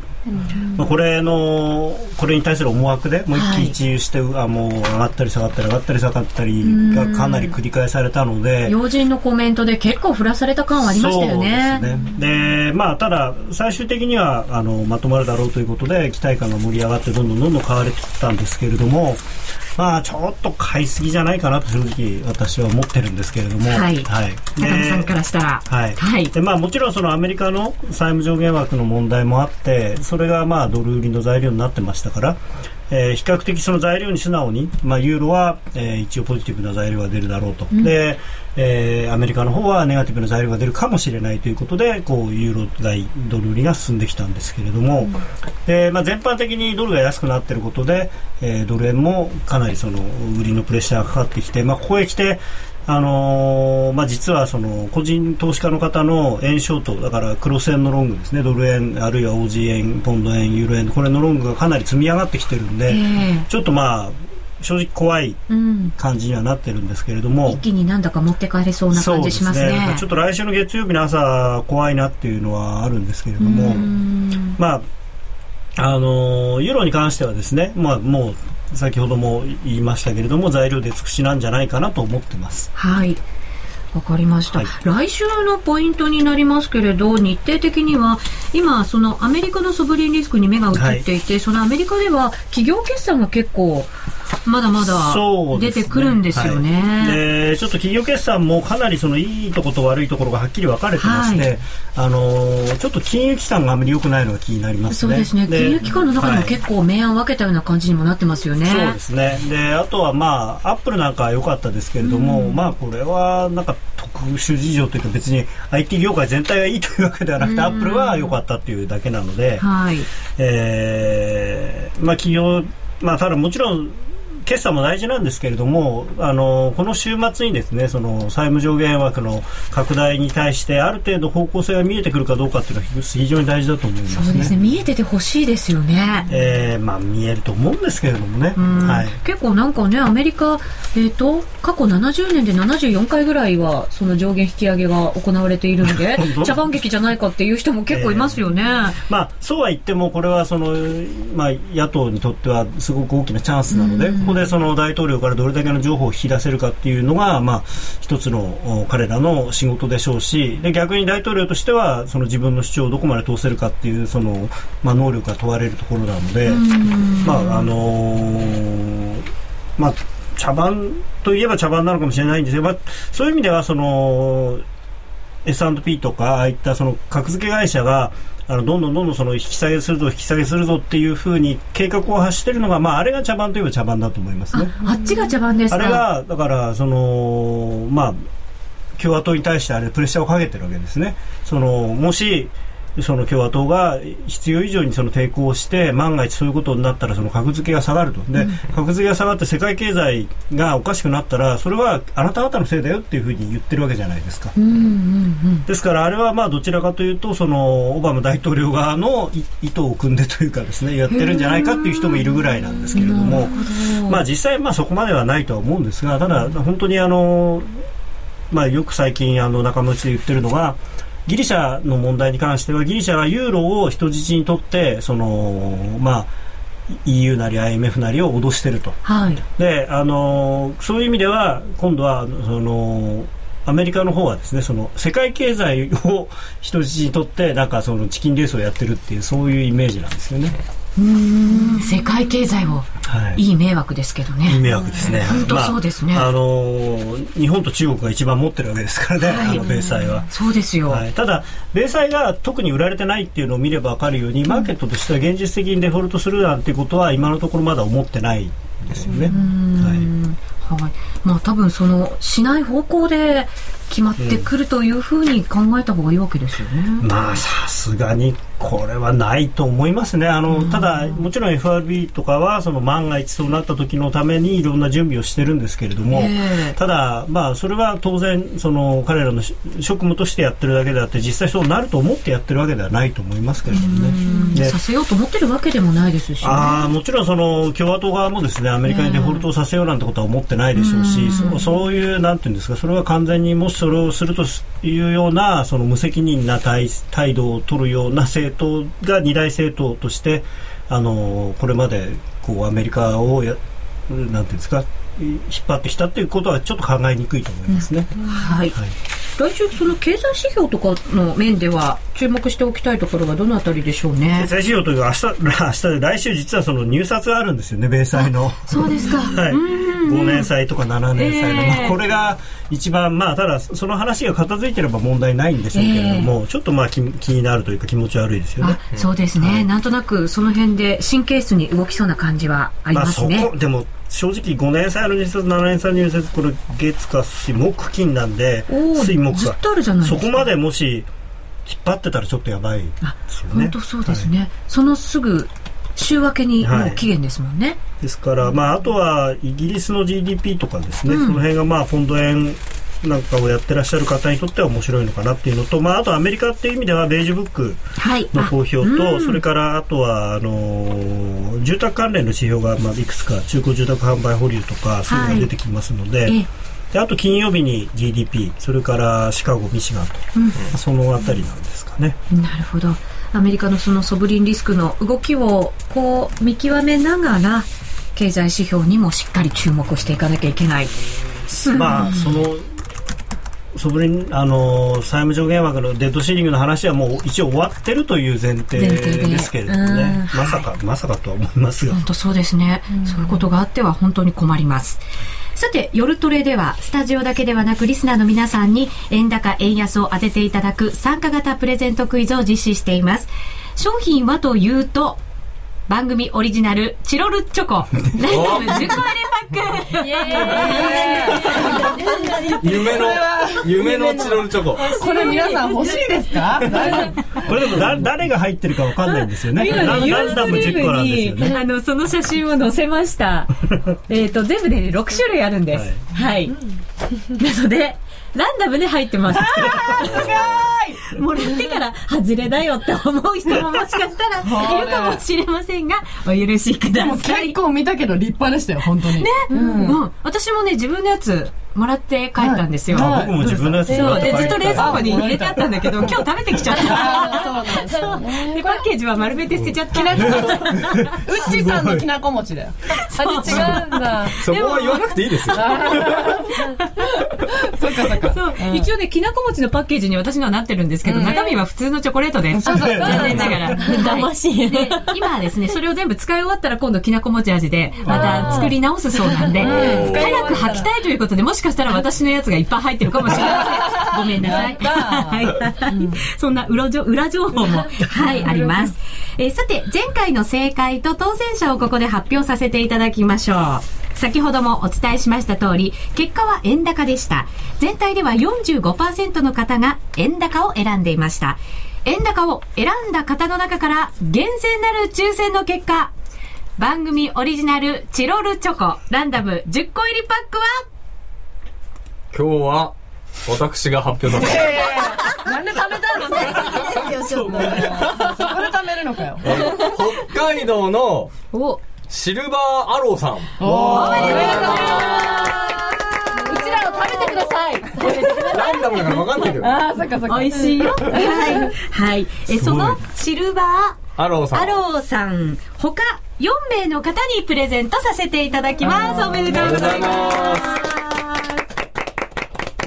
まあ、これのこれに対する思惑でもう一喜一憂して、あもう上がったり下がったり上がったり下がったりがかなり繰り返されたので。要人のコメントで結構振らされた感はありましたよね。ですねでまあ、ただ、最終的にはあのまとまるだろうということで期待感が盛り上がってどんどんどんどん買われてきたんですけれども、まあ、ちょっと買いすぎじゃないかなと正直私は思ってるんですけれども、はいはい、中野さんからしたら。はいはい。でまあ、もちろんそのアメリカの債務上限枠の問題もあってそれがまあドル売りの材料になってましたから、えー比較的その材料に素直に、まあ、ユーロは、えー一応ポジティブな材料が出るだろうと、でえーアメリカの方はネガティブな材料が出るかもしれないということでこうユーロ買いドル売りが進んできたんですけれども、でまあ、全般的にドルが安くなっていることで、えードル円もかなりその売りのプレッシャーがかかってきて、まあ、ここへ来てあのーまあ、実はその個人投資家の方の円ショートだからクロス円のロングですね。ドル円あるいは OG 円ポンド円ユーロ円これのロングがかなり積み上がってきてるんで、ええ。ちょっとまあ正直怖いうん。感じにはなってるんですけれども。一気になんだか持って帰れそうな感じしますね。ね。ちょっと来週の月曜日の朝怖いなっていうのはあるんですけれども、うん。まああのーユーロに関してはですね、まあ、もう先ほども言いましたけれども材料で尽くしなんじゃないかなと思ってます。はい。わかりました、はい来週のポイントになりますけれど日程的には今そのアメリカのソブリンリスクに目が移っていて、そのアメリカでは企業決算が結構まだまだ出てくるんですよね。はいでちょっと企業決算もかなりそのいいところと悪いところがはっきり分かれてまして、はいあのーちょっと金融機関があまり良くないのが気になりますね。そうですね金融機関の中でも結構明暗分けたような感じにもなってますよね。そうですね。で、あとはまあ、アップルなんかは良かったですけれども、まあ、これはなんか特殊事情というか別に IT 業界全体がいいというわけではなくて、アップルは良かったっていうだけなので、はい。えーまあ企業、まあただもちろん、決算も大事なんですけれども、あのこの週末にですねその債務上限枠の拡大に対してある程度方向性が見えてくるかどうかっていうのは非常に大事だと思いますね。そうですね見えててほしいですよね。えーまあ見えると思うんですけれどもね。うんはい。結構なんかねアメリカ、えー、と過去70年で74回ぐらいはその上限引き上げが行われているんで 茶番劇じゃないかっていう人も結構いますよね。まあ、そうは言っても、これはその、まあ、野党にとってはすごく大きなチャンスなので、ここでその大統領からどれだけの情報を引き出せるかっていうのが、まあ、一つのお彼らの仕事でしょうし、で逆に大統領としては、その自分の主張をどこまで通せるかっていう、その、まあ、能力が問われるところなので、まあ、あのーまあ、茶番といえば茶番なのかもしれないんですが、まあ、そういう意味では、その、S&P とかああいったその格付け会社があのどんどんどんどんその引き下げするぞ引き下げするぞっていうふうに計画を発しているのが、まあ、あれが茶番といえば茶番だと思いますね。ああっちが茶番ですか？あれがだからそのまあ共和党に対してあれプレッシャーをかけてるわけですね。そのもしその共和党が必要以上にその抵抗して万が一そういうことになったらその格付けが下がると。で、格付けが下がって世界経済がおかしくなったらそれはあなた方のせいだよっていうふうに言ってるわけじゃないですか。うんうんうん。ですからあれはまあどちらかというとそのオバマ大統領側のい意図を組んでというかですねやってるんじゃないかっていう人もいるぐらいなんですけれども。まあ実際まあそこまではないとは思うんですがただ本当にあのまあよく最近あの仲間内で言ってるのがギリシャの問題に関してはギリシャはユーロを人質にとってそのまあ EU なり IMF なりを脅してると。はいであのそういう意味では今度はそのアメリカの方はですねその世界経済を人質にとってなんかそのチキンレースをやってるっていうそういうイメージなんですよね。うん世界経済をはい。いい迷惑ですけどねいい迷惑ですね。本当そうですねまああの日本と中国が一番持ってるわけですからね、はいあの米債は。そうですよ、はい、ただ、米債が特に売られてないっていうのを見れば分かるように、マーケットとしては現実的にデフォルトするなんてことは今のところまだ思ってないんですよね。はいはい、まあ多分そのしない方向で決まってくるというふうに考えた方がいいわけですよね。まあさすがにこれはないと思いますね。あの、ただ、もちろん FRB とかはその万が一そうなった時のためにいろんな準備をしてるんですけれども、ただ、まあ、それは当然その彼らのし職務としてやってるだけであって実際そうなると思ってやってるわけではないと思いますけれどもね。でさせようと思ってるわけでもないですしね。あーもちろんその共和党側もですねアメリカにデフォルトをさせようなんてことは思ってないでしょうし、そそういうなんていうんですかそれは完全にもしそれをするというようなその無責任な態態度を取るような政党が二大政党としてあのこれまでこうアメリカをやなんていうんですか引っ張ってきたということはちょっと考えにくいと思いますね。はい。はい来週、その経済指標とかの面では注目しておきたいところはどのあたりでしょうね経。済指標というか明日 明日で来週実はその入札があるんですよね米債の。そうですか。はい、5年債とか7年債の、ええまあ、これが一番、まあ、ただその話が片付いてれば問題ないんでしょうけれども、ちょっとまあ気気になるというか気持ち悪いですよねあ。そうですね、なんとなくその辺で神経質に動きそうな感じはありまあ、そますね。こでも正直5年債の入札7年債の入札これ月か水木金なんで水木が。そこまでもし引っ張ってたらちょっとやばい。ですよね。本当そうですね、そのすぐ週明けにもう期限ですもんね。ですから、まあ、あとはイギリスの GDP とかですね、その辺がまあポンド円なんかをやってらっしゃる方にとっては面白いのかなっていうのと、まあ、あとアメリカっていう意味ではベージュブックはい。の公表と、あそれからあとはあのー住宅関連の指標が、まあ、いくつか中古住宅販売保留とかそういうのが出てきますので,、ええであと金曜日に GDP それからシカゴミシガンと、そのあたりなんですかね。なるほど。アメリカのそのソブリンリスクの動きをこう見極めながら、経済指標にもしっかり注目していかなきゃいけない。まあそのソブリンあの債務上限枠のデッドシーリングの話はもう一応終わってるという前提で。ですけれどもうん。ねまさかまさかとは思いますが。本当そうですね、そういうことがあっては本当に困ります。さて夜トレではスタジオだけではなくリスナーの皆さんに円高円安を当てていただく参加型プレゼントクイズを実施しています。商品はというと番組オリジナルチロルチョコライトム10個入れパックイエーイ夢の、夢のチロルチョコ。これ皆さん欲しいですか？これでもだ誰が入ってるかわかんないんですよねランランダム10個なんですよねあの、その写真を載せました。えっと、全部で、ね、6種類あるんです。はい。なので、ランダムで入ってます。もらってから外れだよって思う人ももしかしたらいるかもしれませんが、お許しくだもうさい結。構見たけど立派でしたよ本当にねうん。私もね、自分のやつもらって帰ったんですよ。あ僕も自分のやつそう。で、ずっと冷蔵庫にあ入れてあったんだけど、今日食べてきちゃった。そうなんですよで、パッケージは丸めて捨てちゃった。うっちーさんのきなこ餅だよ 味違うんだ。そこは言わなくていいですよ。そっかそっかそう、一応ね、きなこ餅のパッケージに私のはなってるんですけど、中身は普通のチョコレートです。残念ながら。騙しい。で、今はですね、それを全部使い終わったら今度きなこ餅味で、また作り直すそうなんで、早く履きたいということで、もしかしたら私のやつがいっぱい入ってるかもしれません。ごめんなさい。はい。そんな裏情裏情報も、はい、あります。えーさて、前回の正解と当選者をここで発表させていただきましょう。先ほどもお伝えしました通り、結果は円高でした。全体では45%の方が円高を選んでいました。円高を選んだ方の中から厳選なる抽選の結果、番組オリジナルチロルチョコランダム10個入りパックは今日は、私が発表させて。なんで食べたの？ですよちょっとそこで食べるのかよ北海道のおシルバーアローさん。おーうちらを食べてくださいランダムだから分かんないけど。あーそっかそっか美味しいよ。はい。はい。え、そのシルバーアローさん。アローさん、他4名の方にプレゼントさせていただきます。おめでとうございます。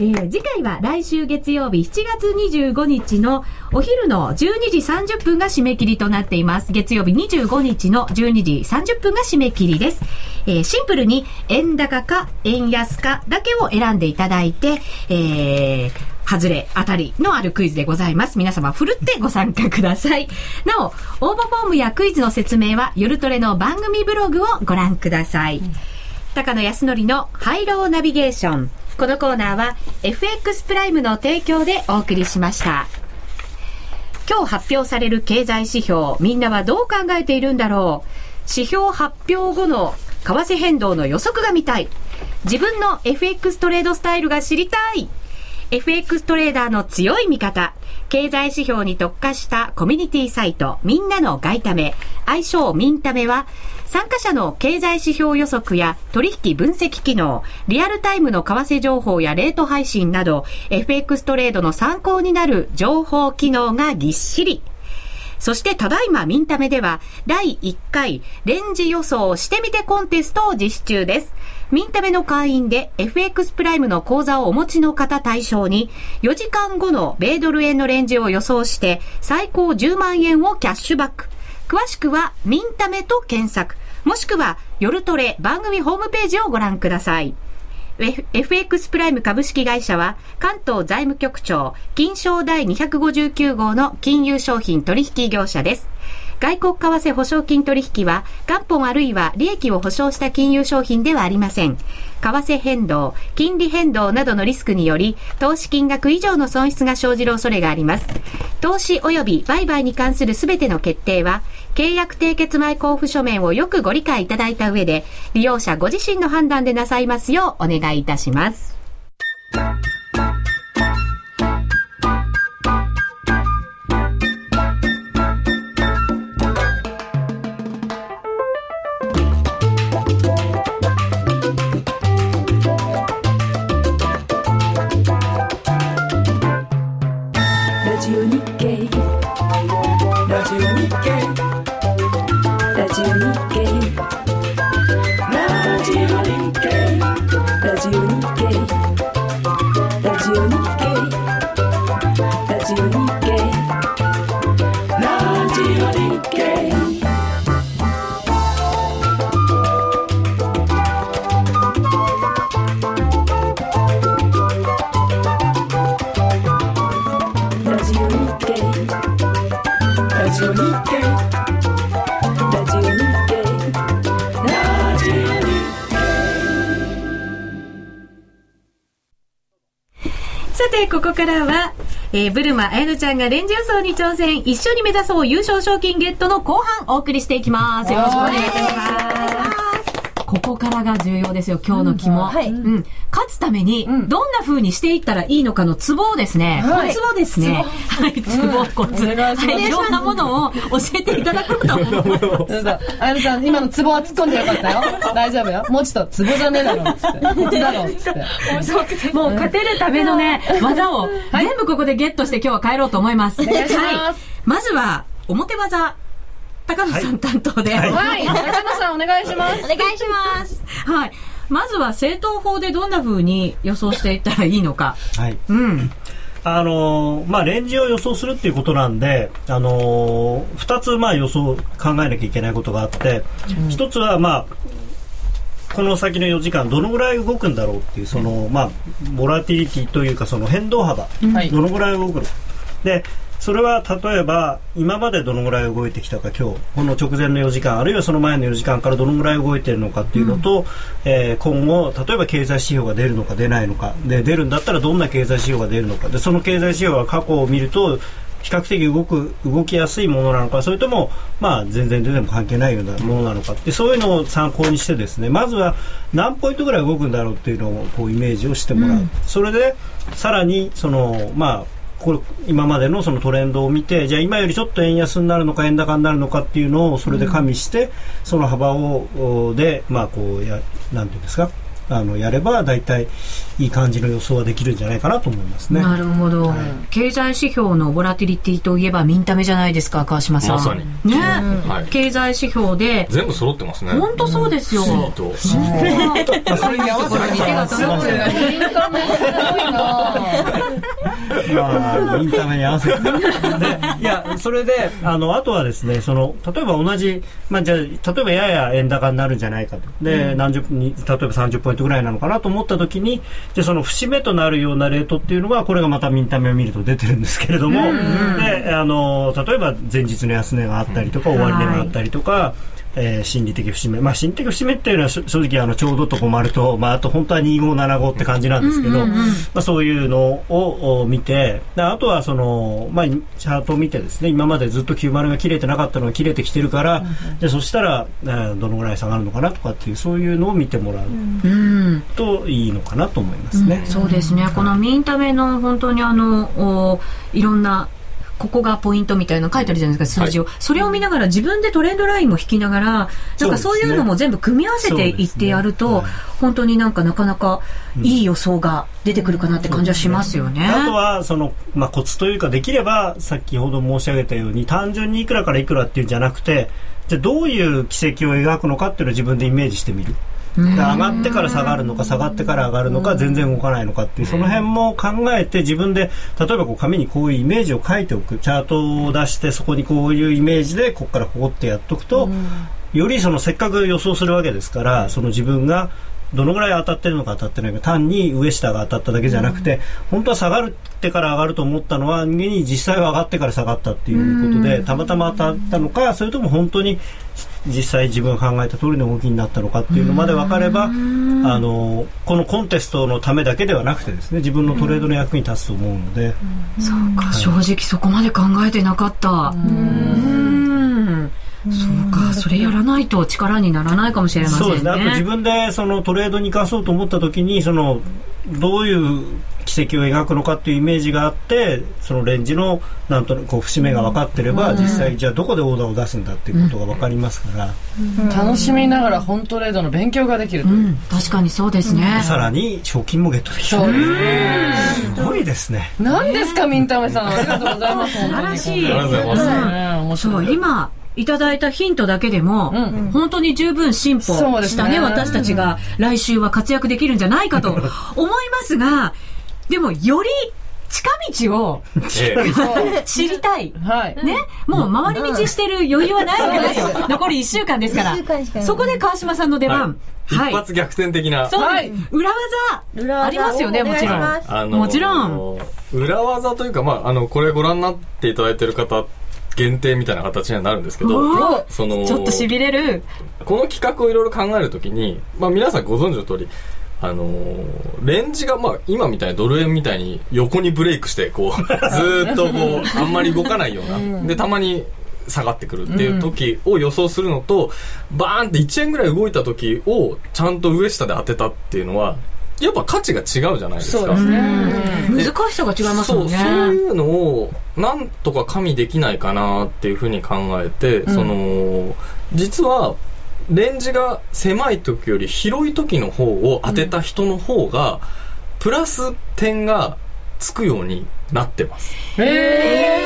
えー次回は来週月曜日7月25日のお昼の12時30分が締め切りとなっています。月曜日25日の12時30分が締め切りです。えーシンプルに円高か円安かだけを選んでいただいて、えー外れ、当たりのあるクイズでございます。皆様、ふるってご参加ください。なお、応募フォームやクイズの説明は、夜トレの番組ブログをご覧ください。高野康則のハイローナビゲーション。このコーナーは FX プライムの提供でお送りしました。今日発表される経済指標、みんなはどう考えているんだろう。指標発表後の為替変動の予測が見たい。自分の FX トレードスタイルが知りたい。FX トレーダーの強い味方。経済指標に特化したコミュニティサイト、みんなの外為、愛称ミンタメは、参加者の経済指標予測や取引分析機能、リアルタイムの為替情報やレート配信など、FX トレードの参考になる情報機能がぎっしり。そしてただいまミンタメでは第1回レンジ予想してみてコンテストを実施中です。ミンタメの会員で FX プライムの口座をお持ちの方対象に4時間後の米ドル円のレンジを予想して最高10万円をキャッシュバック。詳しくはミンタメと検索。もしくは夜トレ番組ホームページをご覧ください。FX プライム株式会社は関東財務局長金賞第259号の金融商品取引業者です。外国為替保証金取引は元本あるいは利益を保証した金融商品ではありません。為替変動、金利変動などのリスクにより投資金額以上の損失が生じる恐れがあります。投資及び売買に関するすべての決定は契約締結前交付書面をよくご理解いただいた上で利用者ご自身の判断でなさいますようお願いいたします。ジオ日経ラジオ日経ラジオ日さて、ここからは、えー、ブルマあやのちゃんがレンジ予想に挑戦、一緒に目指そう優勝賞金ゲットの後半お送りしていきます。よろしくお願いいたします。ここからが重要ですよ、今日の肝。はいうん。勝つために、どんな風にしていったらいいのかのツボをですね、はいコツをですね、はい、ツボ、コツ。はい、いろんなものを教えていただこうと思います。そうそうあやのちゃん、今のツボは突っ込んでよかったよ。大丈夫よ。もうちょっとツボじゃねえだろ、つって。コツだろ、つって。もう勝てるためのね、技を全部ここでゲットして今日は帰ろうと思います。お願いしますはい。まずは、表技、高野さん担当で。はい。はい、中野さんお願いします。お願いしますまずは正当法でどんな風に予想していったらいいのか。はいうん。あのーまあ、レンジを予想するっていうことなんで、あのー、2つまあ予想考えなきゃいけないことがあって、1つは、まあ、この先の4時間どのぐらい動くんだろうっていうその、まあ、ボラティリティというかその変動幅、はいどのぐらい動くのかでそれは例えば今までどのぐらい動いてきたか今日この直前の4時間あるいはその前の4時間からどのぐらい動いているのかっていうのと、えー今後例えば経済指標が出るのか出ないのか。で出るんだったらどんな経済指標が出るのか。でその経済指標は過去を見ると比較的動く動きやすいものなのかそれとも、まあ、全然出ても関係ないようなものなのかってそういうのを参考にしてですねまずは何ポイントぐらい動くんだろうっていうのをこうイメージをしてもらう、それでさらにその、まあこれ今までのそのトレンドを見てじゃあ今よりちょっと円安になるのか円高になるのかっていうのをそれで加味して、その幅をおでまあこうやなんていうんですか？あのやれば大体いい感じの予想はできるんじゃないかなと思いますね。なるほど、経済指標のボラティリティといえばミンタメじゃないですか、川島さん。まさに。ね、はい。経済指標で、全部揃ってますね。本当そうですよ。シート。それに合わせて。手が届く。インカメすごいなまあ、インターに合わせて。で、いや、それで、あの、あとはですね、その、例えば同じ、まあ、じゃあ、例えばやや円高になるんじゃないかと。で、何十に、例えば30ポイントぐらいなのかなと思った時に、じゃあその節目となるようなレートっていうのが、これがまたミンタメを見ると出てるんですけれども、で、あの、例えば前日の安値があったりとか、終値があったりとか、えーえー心理的節目、まあ、心理的節目っていうのはし正直あのちょうどと困ると、まあ、あと本当は2575って感じなんですけど、まあ、そういうのをお見てであとはその、まあ、チャートを見てですね今までずっと90が切れてなかったのが切れてきてるから、じゃあそしたら、えーどのぐらい下がるのかなとかっていうそういうのを見てもらう。うん。といいのかなと思いますね。そうですね。このミンタメの本当にあの、おいろんな、ここがポイントみたいなの書いてあるじゃないですか、数字を。それを見ながら自分でトレンドラインも引きながら、なんかそういうのも全部組み合わせていってやると、そうですね本当になんかなかなかいい予想が出てくるかなって感じはしますよね。あとはその、まあ、コツというかできれば先ほど申し上げたように単純にいくらからいくらっていうんじゃなくてじゃあどういう軌跡を描くのかっていうのを自分でイメージしてみる。で上がってから下がるのか下がってから上がるのか全然動かないのかっていうその辺も考えて自分で例えばこう紙にこういうイメージを書いておくチャートを出してそこにこういうイメージでここからここってやっとくとよりそのせっかく予想するわけですからその自分がどのぐらい当たってるのか当たってないのか単に上下が当たっただけじゃなくて、本当は下がってから上がると思ったのはに実際は上がってから下がったっていうことでたまたま当たったのかそれとも本当に実際自分が考えた通りの動きになったのかっていうのまで分かればあのこのコンテストのためだけではなくてですね自分のトレードの役に立つと思うので、そうか、正直そこまで考えてなかった。うん。そうか、それやらないと力にならないかもしれませんね。そうですねあと自分でそのトレードに生かそうと思った時にそのどういう軌跡を描くのかっていうイメージがあってそのレンジのなんとなく節目が分かってれば、実際じゃあどこでオーダーを出すんだっていうことが分かりますから、楽しみながら本トレードの勉強ができるう。うん、確かにそうですね。さらに賞金もゲットできるそうですね。すごいですね何ですか、ミンタメさん。ありがとうございます。素晴らしいね面そう。今、いただいたヒントだけでも、ん。本当に十分進歩したね、私たちが来週は活躍できるんじゃないかと 思いますが、でも、より近道をええ。知りたい。はい。ね、もう回り道してる余裕はないわけですよ。残り1週間ですから。そこで川島さんの出番。一発逆転的な、そう、はい。裏技裏技ありますよね、もちろん。あのーもちろん。裏技というか、まあ、あの、これご覧になっていただいてる方、限定みたいな形にはなるんですけどその、ちょっと痺れる。この企画をいろいろ考えるときに、まあ皆さんご存知の通り、あのーレンジが、まあ今みたいにドル円みたいに横にブレイクして、こう、ずーっとこう、あんまり動かないような、で、たまに下がってくるっていう時を予想するのと、バーンって1円ぐらい動いた時をちゃんと上下で当てたっていうのは、やっぱ価値が違うじゃないですか。そうですね。難しさが違いますもんね。そうそういうのをなんとか加味できないかなっていうふうに考えて、その実はレンジが狭い時より広い時の方を当てた人の方が、プラス点がつくようになってます。へ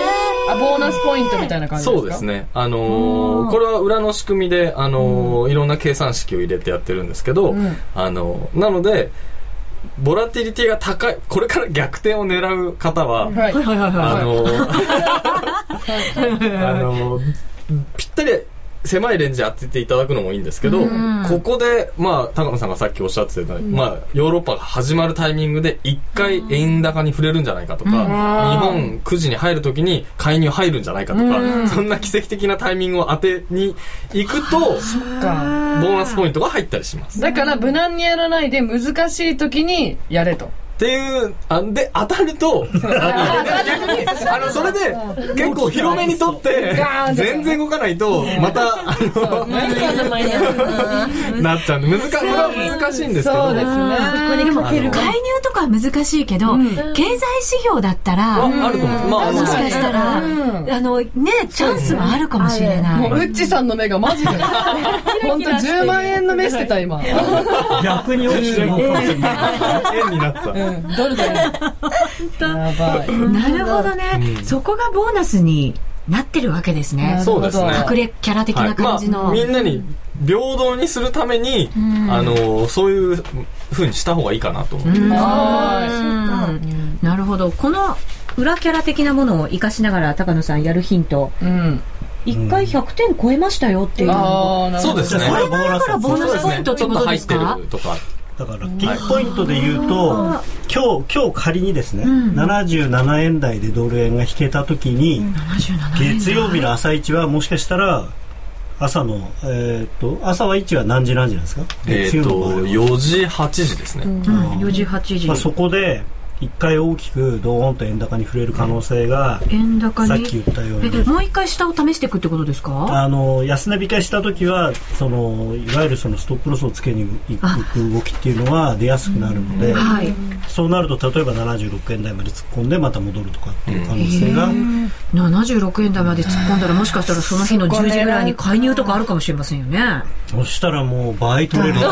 ーあ、ボーナスポイントみたいな感じですか？そうです。ね。あのーこれは裏の仕組みで、あのーいろんな計算式を入れてやってるんですけど、んあのーなので、ボラティリティが高い、これから逆転を狙う方は、はい。はいはいはいはい。あのー あのーぴったり狭いレンジ当てていただくのもいいんですけど、ここで、まあ、高野さんがさっきおっしゃってたように、まあ、ヨーロッパが始まるタイミングで一回円高に触れるんじゃないかとか、日本9時に入るときに介入入るんじゃないかとか、そんな奇跡的なタイミングを当てに行くと、ボか。ーナスポイントが入ったりします。だから無難にやらないで難しい時にやれと。っていう、あで、当たると、あの、逆に、あの、それで、結構広めに取って全然動かないと、また、あの、なっちゃうんで、難か、これは難しいんですけど、そうですね。でも、介入とかは難しいけど、経済指標だったら、ああると思う。まあ、あのもしかしたら、あの、ね、チャンスはあるかもしれない。もう、ウッチさんの目がマジで。ほんと10万円の目してた、今。逆に落ちても円になってた。うん、ドルだよ。やばい。なるほどね、そこがボーナスになってるわけですね。そうですね。隠れキャラ的な感じの。まあ、みんなに平等にするために、あの、そういう風にした方がいいかなと思う。うんなるほど。この裏キャラ的なものを活かしながら高野さんやるヒント。うん。一回100点超えましたよっていうのが。ああ、なるほど。そうですね。これボーナスだからボーナスポイントってことですか？ちょっと入ってるとか。だからピンポイントで言うと、今日今日仮にですね、77円台でドル円が引けた時に、77円月曜日の朝一はもしかしたら朝の、えーっと朝は位置は何時何時なんですか？えっ、月曜の場合は。と4時8時ですね、うん、4時8時、まあ、そこで一回大きくドーンと円高に触れる可能性が、円高に？さっき言ったようえにもう一回下を試していくってことですか？あの安値引けした時はそのいわゆるそのストップロスをつけに行くあ。動きっていうのは出やすくなるので、はい。そうなると例えば76円台まで突っ込んでまた戻るとかっていう可能性が、76円台まで突っ込んだらもしかしたらその日の10時ぐらいに介入とかあるかもしれませんよね。そしたらもう倍取れる。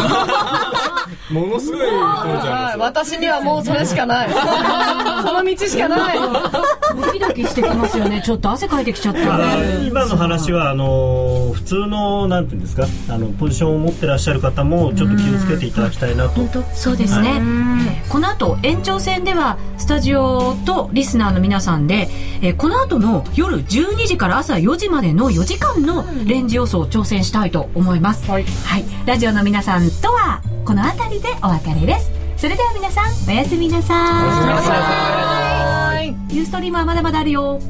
ものすごい取れちゃはい。私にはもうそれしかない その道しかない。ドキドキしてきますよね。ちょっと汗かいてきちゃった。今の話はあの普通のなんていうんですか？あのポジションを持ってらっしゃる方もちょっと気をつけていただきたいなと。そうですね、この後延長戦ではスタジオとリスナーの皆さんで、えーこの後の夜12時から朝4時までの4時間のレンジ予想を挑戦したいと思います、はい。ラジオの皆さんとはこの辺りでお別れですそれでは皆さんおやすみなさい。はい。ユーストリームはまだまだあるよ